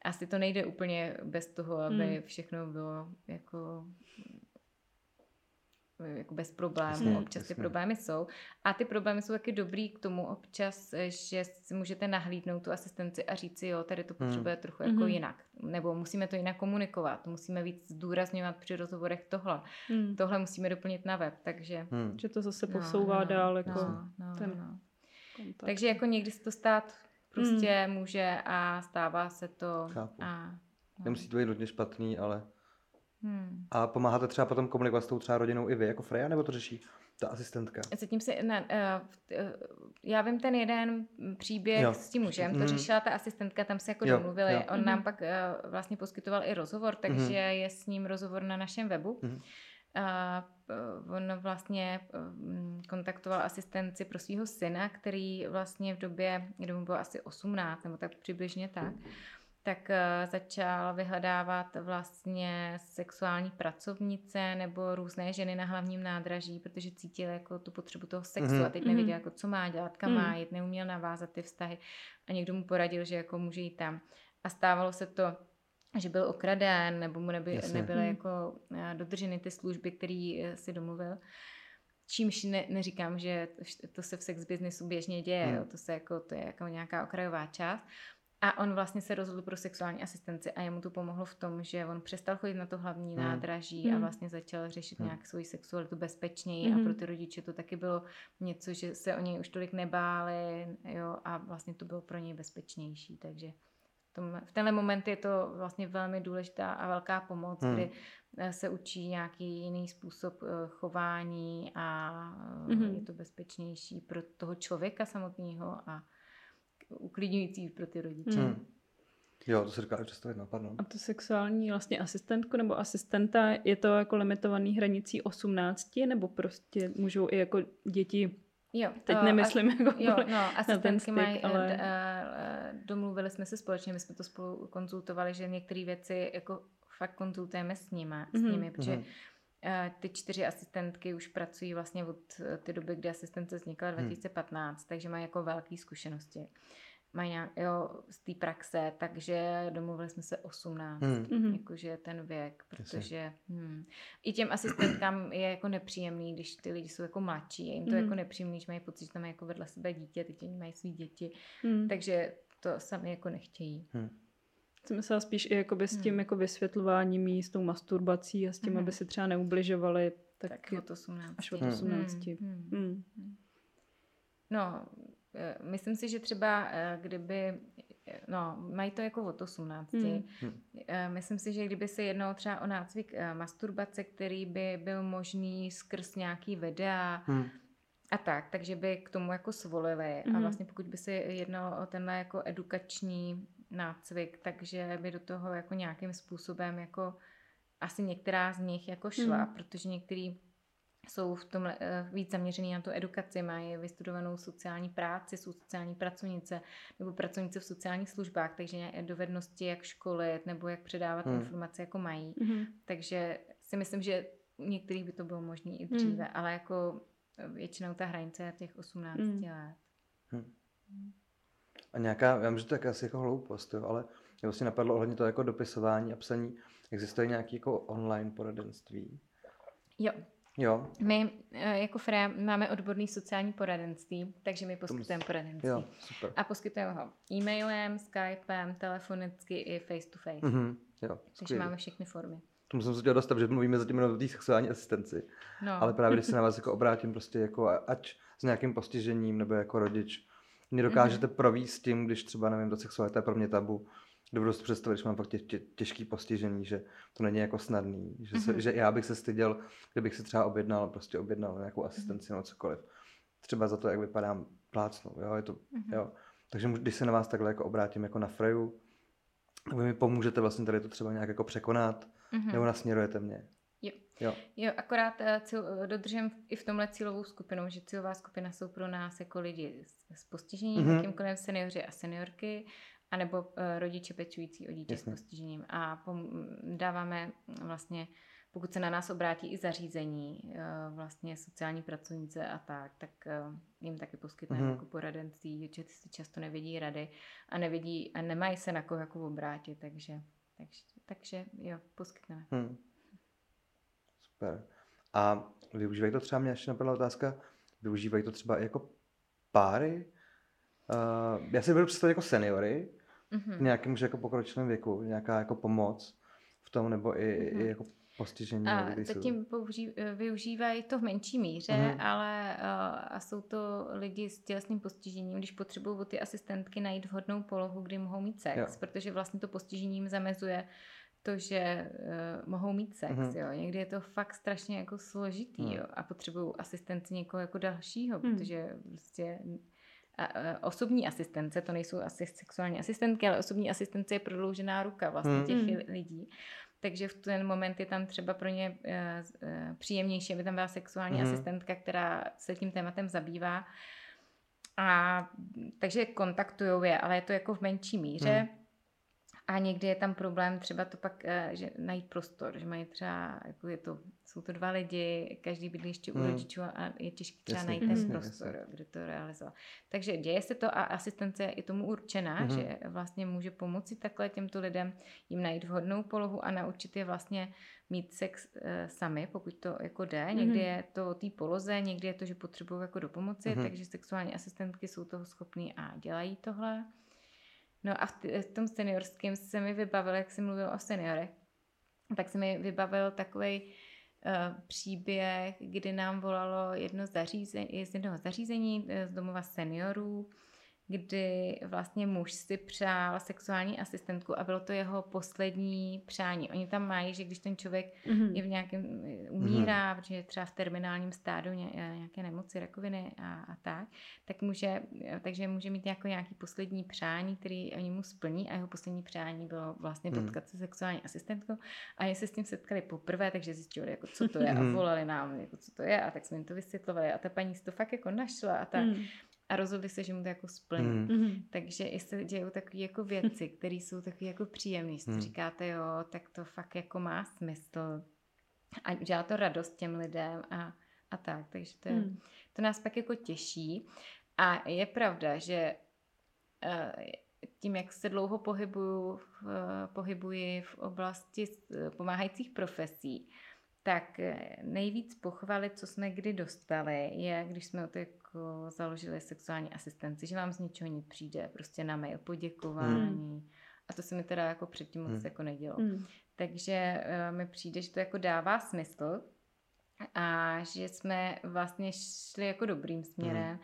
asi to nejde úplně bez toho, aby mm. všechno bylo jako jako bez problémů, hmm, občas jasně. ty problémy jsou. A ty problémy jsou taky dobrý k tomu občas, že si můžete nahlídnout tu asistenci a říct si, jo, tady to hmm. potřebuje hmm. trochu jako hmm. jinak. Nebo musíme to jinak komunikovat, musíme víc zdůrazňovat při rozhovorech tohle. Hmm. Tohle musíme doplnit na web, takže... Hmm. Že to zase no, posouvá no, no, dál jako no, no, ten no. Kontakt. Takže jako někdy se to stát prostě hmm. může a stává se to. Chápu. A, no. Nemusí to být nutně špatný, ale Hmm. A pomáháte třeba potom komunikovat s tou třeba rodinou i vy jako Freja, nebo to řeší ta asistentka? Zatím si, ne, uh, já vím ten jeden příběh jo. s tím mužem, to hmm. řešila ta asistentka, tam se jako jo. domluvili. Jo. On hmm. nám pak uh, vlastně poskytoval i rozhovor, takže hmm. je s ním rozhovor na našem webu. Hmm. Uh, on vlastně kontaktoval asistenci pro svého syna, který vlastně v době, kdy mu bylo asi 18, nebo tak přibližně tak, hmm tak eh, začal vyhledávat vlastně sexuální pracovnice nebo různé ženy na hlavním nádraží, protože cítil jako tu potřebu toho sexu mm-hmm. a teď nevěděl, jako co má dělat, kam mm. má jít, neuměl navázat ty vztahy a někdo mu poradil, že jako může jít tam. A stávalo se to, že byl okraden nebo mu neby, nebyly mm. jako eh, dodrženy ty služby, které eh, si domluvil. Čímž ne, neříkám, že to, to se v sex businessu běžně děje, mm. jo, to, se jako, to je jako nějaká okrajová část, a on vlastně se rozhodl pro sexuální asistenci a jemu to pomohlo v tom, že on přestal chodit na to hlavní hmm. nádraží hmm. a vlastně začal řešit hmm. nějak svoji sexualitu bezpečněji hmm. a pro ty rodiče to taky bylo něco, že se o něj už tolik nebáli jo, a vlastně to bylo pro něj bezpečnější, takže v, tom, v tenhle moment je to vlastně velmi důležitá a velká pomoc, hmm. kdy eh, se učí nějaký jiný způsob eh, chování a hmm. je to bezpečnější pro toho člověka samotného a uklidňující pro ty rodiče. Hmm. Jo, to se říká často jedno, pardon. A to sexuální vlastně asistentku nebo asistenta, je to jako limitovaný hranicí 18, nebo prostě můžou i jako děti Jo, teď uh, nemyslím jako jo, no, asistentky mají, ale... Uh, domluvili jsme se společně, my jsme to spolu konzultovali, že některé věci jako fakt konzultujeme s nimi, mm-hmm. s mhm. nimi protože mm-hmm ty čtyři asistentky už pracují vlastně od té doby, kdy asistence vznikla 2015, hmm. takže mají jako velké zkušenosti mají nějak, jo, z té praxe, takže domluvili jsme se 18, hmm. Mhm. jakože ten věk, protože hmm, i těm asistentkám je jako nepříjemný, když ty lidi jsou jako mladší, je jim to hmm. jako nepříjemný, že mají pocit, že tam mají jako vedle sebe dítě, teď oni mají svý děti, hmm. takže to sami jako nechtějí. Hmm. Jsem myslela spíš i jakoby s tím hmm. jako vysvětlováním jí, s tou masturbací a s tím, hmm. aby si třeba neubližovali. Tak, tak od 18. Až od 18. Hmm. Hmm. Hmm. No, Eh, myslím si, že třeba eh, kdyby, no, mají to jako od 18. Hmm. Eh, myslím si, že kdyby se jednalo třeba o nácvik masturbace, který by byl možný skrz nějaký videa, hmm. A tak, takže by k tomu jako svolili. Mm-hmm. A hmm. vlastně pokud by se jednalo o tenhle jako edukační nácvik, takže by do toho jako nějakým způsobem jako asi některá z nich jako šla, mm. protože některý jsou v tom eh, víc zaměřený na tu edukaci, mají vystudovanou sociální práci, jsou sociální pracovnice nebo pracovnice v sociálních službách, takže dovednosti, jak školit nebo jak předávat hmm. informace, jako mají. Hmm. Takže si myslím, že některých by to bylo možné i dříve, hmm. ale jako většinou ta hranice je těch 18 hmm. let. Hmm. A nějaká, já vím, že to je asi jako hloupost, jo, ale mě vlastně napadlo ohledně toho jako dopisování a psaní. Existuje nějaký jako online poradenství? Jo, Jo. My eh, jako FRA máme odborný sociální poradenství, takže my poskytujeme poradenství. Jo, super. A poskytujeme ho e-mailem, Skypem, telefonicky i face to face. Mm-hmm. Jo, takže máme všechny formy. To musím se dost, že mluvíme zatím o té sexuální asistenci. No. Ale právě když se na vás jako obrátím prostě jako ať s nějakým postižením nebo jako rodič, mě dokážete mm-hmm. províst tím, když třeba, nevím, to sexualita je pro mě tabu, dovedu si představit, že mám fakt tě, tě, těžký postižení, že to není jako snadný, že, se, mm-hmm. že já bych se styděl, kdybych si třeba objednal, prostě objednal nějakou asistenci mm-hmm. nebo cokoliv. Třeba za to, jak vypadám plácnu, jo, je to, mm-hmm. jo. Takže když se na vás takhle jako obrátím jako na Freju, vy mi pomůžete vlastně tady to třeba nějak jako překonat, mm-hmm. nebo nasměrujete mě. Jo. Jo. jo, akorát uh, cíl, dodržím i v tomhle cílovou skupinou, že cílová skupina jsou pro nás jako lidi s, s postižením, mm-hmm. jakýmkoliv seniori a seniorky anebo uh, rodiče pečující o dítě Jasně. s postižením. A pom- dáváme vlastně, pokud se na nás obrátí i zařízení, uh, vlastně sociální pracovnice a tak, tak uh, jim taky poskytneme mm-hmm. jako poradenství, že si často nevidí rady a nevidí a nemají se na koho jako obrátit, takže, takže, takže jo, poskytneme. Hmm. Super. A využívají to třeba, mě ještě napadla otázka, využívají to třeba jako páry? Uh, já si budu představit jako seniory, mm-hmm. v nějakém už jako pokročilém věku, nějaká jako pomoc v tom, nebo i, mm-hmm. i jako postižení. A zatím použí, využívají to v menší míře, mm-hmm. ale uh, a jsou to lidi s tělesným postižením, když potřebují ty asistentky najít vhodnou polohu, kdy mohou mít sex, jo. protože vlastně to postižení jim zamezuje to, že uh, mohou mít sex, mm-hmm. jo. Někdy je to fakt strašně jako složitý, mm. jo, a potřebují asistenci někoho jako dalšího, mm. protože prostě osobní asistence, to nejsou asi sexuální asistentky, ale osobní asistence je prodloužená ruka vlastně hmm. těch hmm. lidí. Takže v ten moment je tam třeba pro ně uh, uh, příjemnější, aby tam byla sexuální hmm. asistentka, která se tím tématem zabývá. A takže kontaktují je, ale je to jako v menší míře. Hmm. A někdy je tam problém třeba to pak, uh, že najít prostor, že mají třeba, jako je to jsou to dva lidi, každý bydlí ještě u hmm. rodičů a je těžké třeba najít ten jasný, prostor, jasný. kde to realizovat. Takže děje se to a asistence je i tomu určená, hmm. že vlastně může pomoci takhle těmto lidem jim najít vhodnou polohu a naučit je vlastně mít sex e, sami, pokud to jako jde. Hmm. Někdy je to o té poloze, někdy je to, že potřebují jako do pomoci, hmm. takže sexuální asistentky jsou toho schopný a dělají tohle. No a v, t- v tom seniorském se mi vybavil, jak jsem mluvil o seniorech, tak se mi vybavil takový Eh, příběh, kdy nám volalo jedno zařízení, z jednoho zařízení eh, z domova seniorů, kdy vlastně muž si přál sexuální asistentku a bylo to jeho poslední přání. Oni tam mají, že když ten člověk mm-hmm. je v nějakém, umírá, mm-hmm. protože třeba v terminálním stádu eh, nějaké nemoci, rakoviny a, a tak, tak může, takže může mít jako nějaký poslední přání, který oni mu splní a jeho poslední přání bylo vlastně mhm. potkat mm-hmm. se sexuální asistentkou a oni se s tím setkali poprvé, takže zjistili, jako co to je a mhm. volali nám, jako co to je a tak jsme jim to vysvětlovali a ta paní si to fakt jako našla a ta, mm a rozhodli se, že mu to jako splní. Mm. Takže i se dějou takové jako věci, které jsou takové jako příjemné. Mm. říkáte, jo, tak to fakt jako má smysl. a dělá to radost těm lidem a, a tak, takže to, je, hmm. to nás pak jako těší a je pravda, že uh, tím, jak se dlouho pohybuju, uh, pohybuji v oblasti pomáhajících profesí, tak nejvíc pochvaly, co jsme kdy dostali, je, když jsme to jako založili sexuální asistenci, že vám z ničeho nic přijde, prostě na mail poděkování. Hmm. A to se mi teda jako předtím moc hmm. jako nedělo. Hmm. Takže uh, mi přijde, že to jako dává smysl a že jsme vlastně šli jako dobrým směrem. Hmm.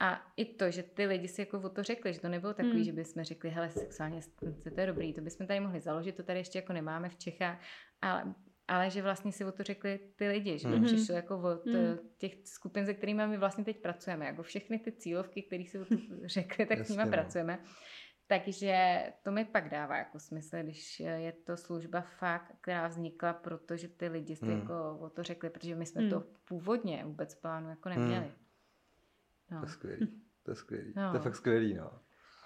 A i to, že ty lidi si jako o to řekli, že to nebylo takový, hmm. že bychom řekli, hele, sexuální asistence, to je dobrý, to bychom tady mohli založit, to tady ještě jako nemáme v Čechách, ale ale že vlastně si o to řekli ty lidi, že mm-hmm. přišlo jako od mm. těch skupin, se kterými my vlastně teď pracujeme, jako všechny ty cílovky, které si o to řekli, tak s nimi no. pracujeme. Takže to mi pak dává jako smysl, když je to služba fakt, která vznikla, protože ty lidi si mm. jako o to řekli, protože my jsme mm. to původně vůbec plánu jako neměli. Mm. No. To je skvělý, to je skvělý, no. to je fakt skvělý, no.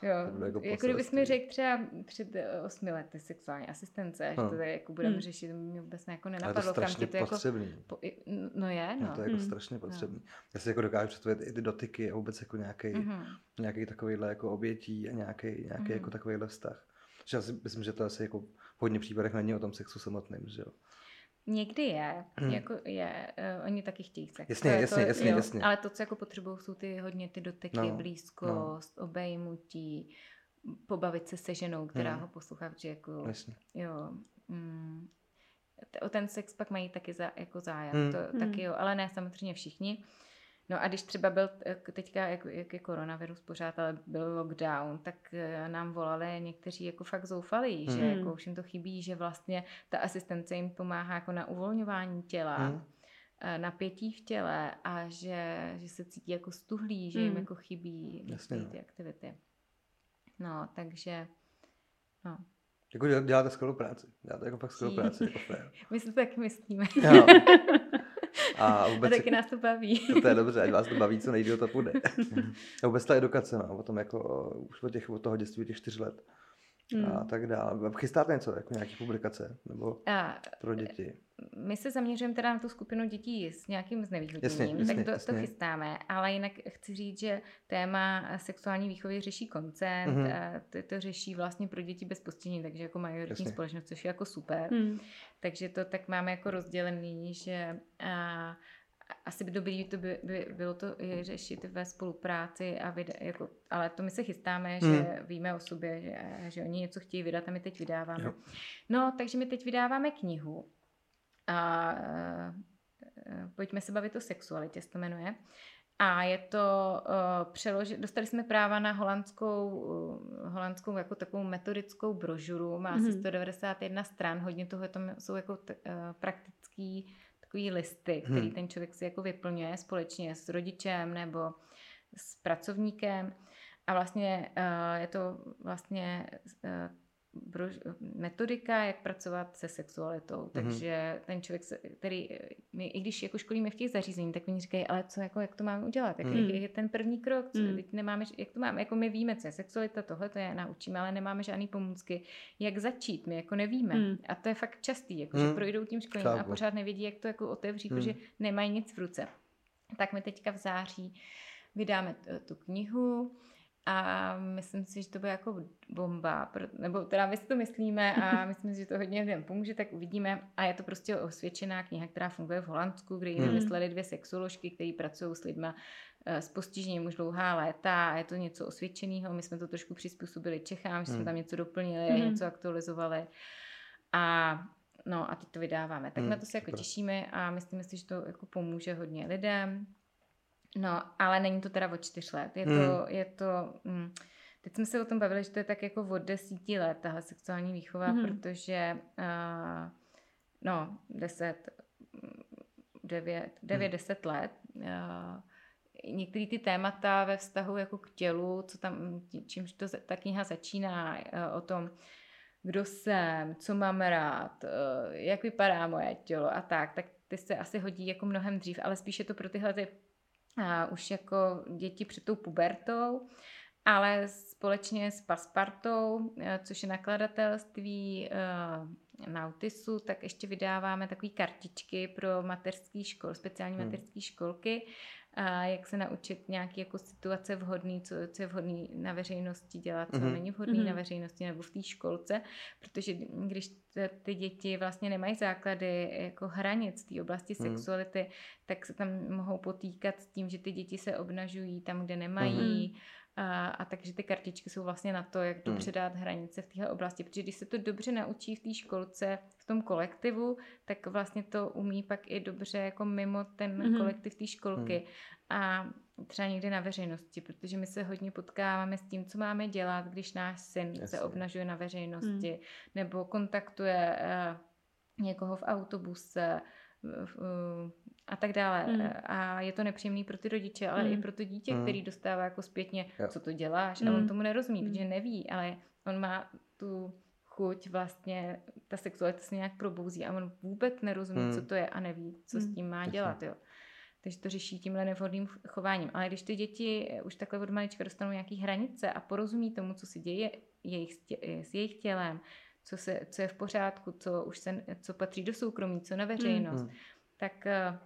Jo, jako, jako kdybys mi řekl třeba před eh, osmi lety sexuální asistence, hmm. že to jako budeme hmm. řešit, to mě vůbec jako nenapadlo. Ale to je strašně to jako potřebný. Jako, po, no je, no. no. to je jako hmm. strašně potřebný. No. Já si jako dokážu představit i ty dotyky a vůbec jako nějaký, mm-hmm. nějaký takovýhle jako obětí a nějaký, nějaký mm-hmm. jako takovýhle vztah. Že já si myslím, že to asi jako v hodně případech není o tom sexu samotným, že jo. Někdy je, hmm. jako je, uh, oni taky chtějí sex. Jasně, to jasně, to, jasně, jo, jasně. Ale to, co jako potřebují, jsou ty hodně ty doteky, no, blízkost, no. obejmutí, pobavit se se ženou, která hmm. ho poslouchá, že jako, jasně. jo, mm, o ten sex pak mají taky za, jako zájem, hmm. to hmm. taky jo, ale ne samozřejmě všichni. No a když třeba byl teďka, jak, jak je koronavirus pořád, ale byl lockdown, tak eh, nám volali někteří jako fakt zoufalí, hmm. že jako už jim to chybí, že vlastně ta asistence jim pomáhá jako na uvolňování těla, hmm. Eh, napětí v těle a že, že se cítí jako stuhlí, že jim hmm. jako chybí Jasně, no. ty aktivity. No, takže no. Jako děláte skvělou práci. Děláte jako fakt skvělou práci. Jako My si to tak myslíme. Jo. A, vůbec, a taky nás to baví. To je dobře, ať vás to baví, co nejdíl to půjde. a vůbec ta edukace, no, potom jako už od, těch, od toho dětství těch čtyř let hmm. a tak dále. Chystáte něco, jako nějaké publikace nebo a, pro děti? My se zaměřujeme teda na tu skupinu dětí s nějakým znevýhodněním, jasně, tak to, jasně. to chystáme, ale jinak chci říct, že téma sexuální výchovy řeší koncent, mm-hmm. a to, to řeší vlastně pro děti bez postižení, takže jako majoritní jasně. společnost, což je jako super. Hmm. Takže to tak máme jako rozdělený, že a, asi by dobrý to by, by bylo to i řešit ve spolupráci, a vyda, jako, ale to my se chystáme, hmm. že víme o sobě, že, že oni něco chtějí vydat a my teď vydáváme. Jo. No, takže my teď vydáváme knihu a uh, pojďme se bavit o sexualitě, se to jmenuje. A je to uh, přeložit, dostali jsme práva na holandskou, uh, holandskou jako takovou metodickou brožuru, má mm-hmm. asi 191 stran, hodně toho tam jsou jako t, uh, praktický takový listy, který hmm. ten člověk si jako vyplňuje společně s rodičem nebo s pracovníkem. A vlastně uh, je to vlastně uh, brož, metodika, jak pracovat se sexualitou. Mm-hmm. Takže ten člověk, který, my, i když jako školíme v těch zařízení, tak oni říkají, ale co, jako, jak to máme udělat? Jak, mm. jak je ten první krok? Co, mm. teď nemáme, jak to máme? Jako my víme, co je sexualita, tohle to je, naučíme, ale nemáme žádný pomůcky. Jak začít? My jako nevíme. Mm. A to je fakt častý, jako, mm. že projdou tím školím a pořád nevědí, jak to jako otevřít, mm. protože nemají nic v ruce. Tak my teďka v září vydáme tu knihu, a myslím si, že to bude jako bomba, nebo teda my si to myslíme a myslím si, že to hodně lidem pomůže, tak uvidíme. A je to prostě osvědčená kniha, která funguje v Holandsku, kde ji hmm. vymysleli dvě sexoložky, které pracují s lidma eh, s postižením už dlouhá léta a je to něco osvědčeného. My jsme to trošku přizpůsobili Čechám, že jsme hmm. tam něco doplnili, hmm. něco aktualizovali. A no a teď to vydáváme. Tak hmm, na to se jako těšíme a myslíme si, že to jako pomůže hodně lidem. No, ale není to teda od čtyř let. Je to, hmm. je to mm, teď jsme se o tom bavili, že to je tak jako od desíti let, tahle sexuální výchova, hmm. protože uh, no, deset, devět, devět, hmm. deset let uh, některé ty témata ve vztahu jako k tělu, co tam, čímž to, ta kniha začíná uh, o tom, kdo jsem, co mám rád, uh, jak vypadá moje tělo a tak, tak ty se asi hodí jako mnohem dřív, ale spíše to pro tyhle ty a už jako děti před tou pubertou, ale společně s Paspartou, eh, což je nakladatelství, eh, na autisu, tak ještě vydáváme takové kartičky pro mateřské školy, speciální hmm. mateřské školky, a jak se naučit nějaký jako situace vhodný, co, co je vhodný na veřejnosti dělat, co mm-hmm. není vhodný mm-hmm. na veřejnosti nebo v té školce, protože když ty děti vlastně nemají základy jako hranic té oblasti mm. sexuality, tak se tam mohou potýkat s tím, že ty děti se obnažují tam, kde nemají, mm-hmm a, a takže ty kartičky jsou vlastně na to, jak hmm. dobře dát hranice v téhle oblasti. Protože když se to dobře naučí v té školce, v tom kolektivu, tak vlastně to umí pak i dobře jako mimo ten hmm. kolektiv té školky. Hmm. A třeba někde na veřejnosti, protože my se hodně potkáváme s tím, co máme dělat, když náš syn Jasně. se obnažuje na veřejnosti, hmm. nebo kontaktuje uh, někoho v autobuse, v, uh, a tak dále. Mm. A je to nepříjemný pro ty rodiče, ale mm. i pro to dítě, mm. který dostává jako zpětně, jo. co to děláš. Mm. A on hmm. tomu nerozumí, mm. protože neví, ale on má tu chuť vlastně, ta sexualita se nějak probouzí a on vůbec nerozumí, mm. co to je a neví, co mm. s hmm. tím má dělat. Jo. Takže to řeší tímhle nevhodným chováním. Ale když ty děti už takhle od malička dostanou nějaké hranice a porozumí tomu, co se děje jejich, s jejich tělem, co, se, co je v pořádku, co už se, co patří do soukromí, co na veřejnost, mm. tak eh,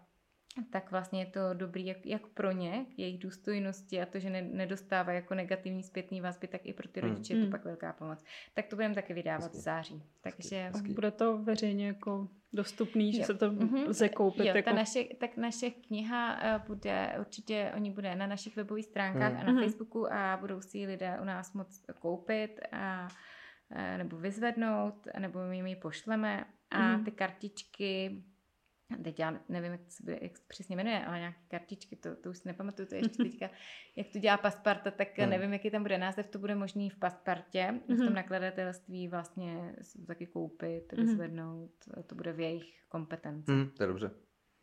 tak vlastně je to dobrý jak, jak pro ně, k jejich důstojnosti a to, že ne, nedostává jako negativní zpětný vazby, tak i pro ty hmm. rodiče hmm. je to pak velká pomoc. Tak to budeme taky vydávat Hezky. v září. Takže... Hezky. Bude to veřejně jako dostupný, že jo. se to mm-hmm. lze koupit. Jo, jako... ta naše, tak naše kniha eh, bude, určitě oni bude na našich webových stránkách hmm. a na mm-hmm. Facebooku a budou si lidé u nás moc koupit a eh, nebo vyzvednout, nebo my ji pošleme a mm. ty kartičky teď já nevím, jak se, bude, jak přesně jmenuje, ale nějaké kartičky, to, to už si nepamatuju, to je ještě teďka, jak to dělá Pasparta, tak hmm. nevím, jaký tam bude název, to bude možný v Paspartě, hmm. v tom mhm. nakladatelství vlastně si taky koupit, hmm. vyzvednout, to bude v jejich kompetenci. Hmm, to je dobře.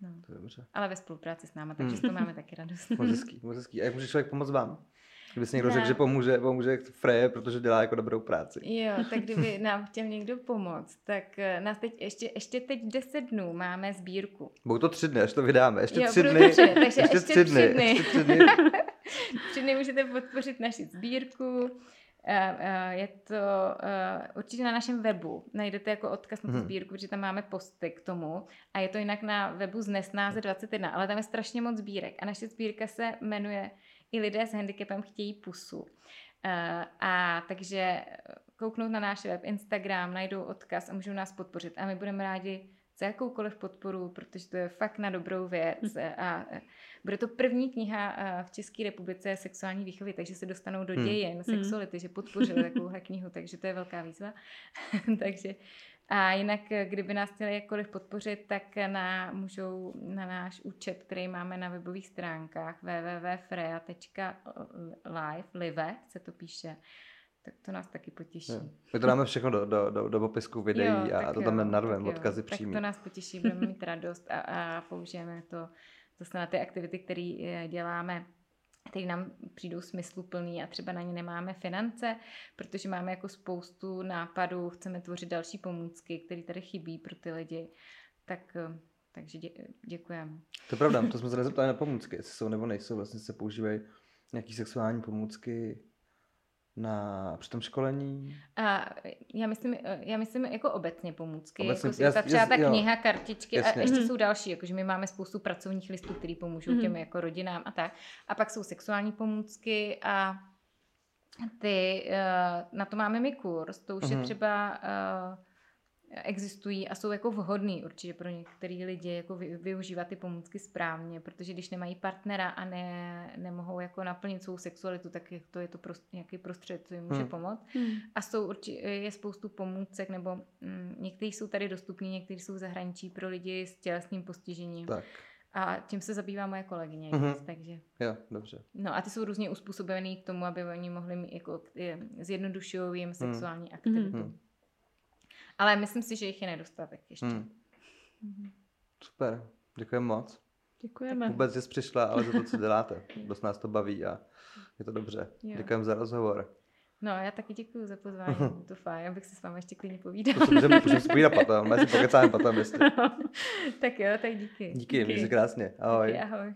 No. To je dobře. Ale ve spolupráci s náma, takže hmm. to máme taky radost. Moc hezký, moc hezký. A jak může člověk pomoct vám? Kdyby si někdo řekl, že pomůže, pomůže Freje, protože dělá jako dobrou práci. Jo, tak kdyby nám chtěl někdo pomoct, tak eh, nás teď ještě, ještě teď 10 dnů máme sbírku. Budou to tři dny, až to vydáme. Ještě jo, tři dny. Takže ještě, ještě tři dny. dny. Ještě tři dny. tři dny můžete podpořit naši sbírku. Eh, eh, je to určitě na našem webu. Najdete jako odkaz na tu mhm. sbírku, protože tam máme posty k tomu. A je to jinak na webu z Nesnáze 21, ale tam je strašně moc sbírek. A naše sbírka se jmenuje i lidé s handicapem chtějí pusu. Eh, a takže kouknout na náš web, Instagram, najdou odkaz a můžou nás podpořit. A my budeme rádi za jakoukoliv podporu, protože to je fakt na dobrou věc. Hm. A eh, bude to první kniha eh, v České republice sexuální výchovy, takže se dostanou do hm. dějin hmm. sexuality, že podpořili takovouhle knihu, takže to je velká výzva. takže a jinak, kdyby nás chtěli jakkoliv podpořit, tak na, můžou na náš účet, který máme na webových stránkách www.freja.live, live se to píše, tak to nás taky potěší. Jo. My to dáme všechno do, do, do, do popisku videí jo, a to tam narvem, odkazy přímý. Tak to nás potěší, budeme mít radost a, a použijeme to zase na ty aktivity, které eh, děláme které nám přijdou smysluplný a třeba na ně nemáme finance, protože máme jako spoustu nápadů, chceme tvořit další pomůcky, které tady chybí pro ty lidi, tak eh, takže dě, děkujeme. To je pravda, to jsme se nezeptali na pomůcky, jestli jsou nebo nejsou, vlastně se používají nějaký sexuální pomůcky na, při tom školení? A já myslím, já myslím jako obecně pomůcky. Obecně, jako jas, třeba jas, ta kniha, kartičky jasně. a ještě hmm. jsou další, jakože my máme spoustu pracovních listů, které pomůžou hmm. těm jako rodinám a tak. A pak jsou sexuální pomůcky a ty, uh, na to máme my kurz, to už hmm. je mhm. třeba uh, existují a jsou jako vhodný určitě pro některé lidi jako vy, využívat ty pomůcky správně, protože když nemají partnera a ne, nemohou jako naplnit svou sexualitu, tak je to je to prost, nějaký prostřed, co jim může hmm. pomoct. Hmm. A jsou určitě, je spoustu pomůcek, nebo mm, některý jsou tady dostupní, některý jsou v zahraničí pro lidi s tělesným postižením. Tak. A tím se zabývá moje kolegyně, mm-hmm. takže. Jo, dobře. No a ty jsou různě uspůsobený k tomu, aby oni mohli mít, jako, zjednodušují jim sexuální mm. aktivitu. Mm. Ale myslím si, že jich je nedostatek ještě. Hmm. Mhm. Super, děkujeme moc. Děkujeme. Vůbec jsi přišla, ale za to, co děláte. Dost nás to baví a je to dobře. Děkujeme za rozhovor. No, já taky děkuji za pozvání, to fajn, abych se s vámi ještě klidně povídal. To můžeme, můžeme si povídat potom, my si pokecáme potom, jestli. tak jo, tak díky. Díky, díky. měj se krásně, ahoj. Díky, ahoj.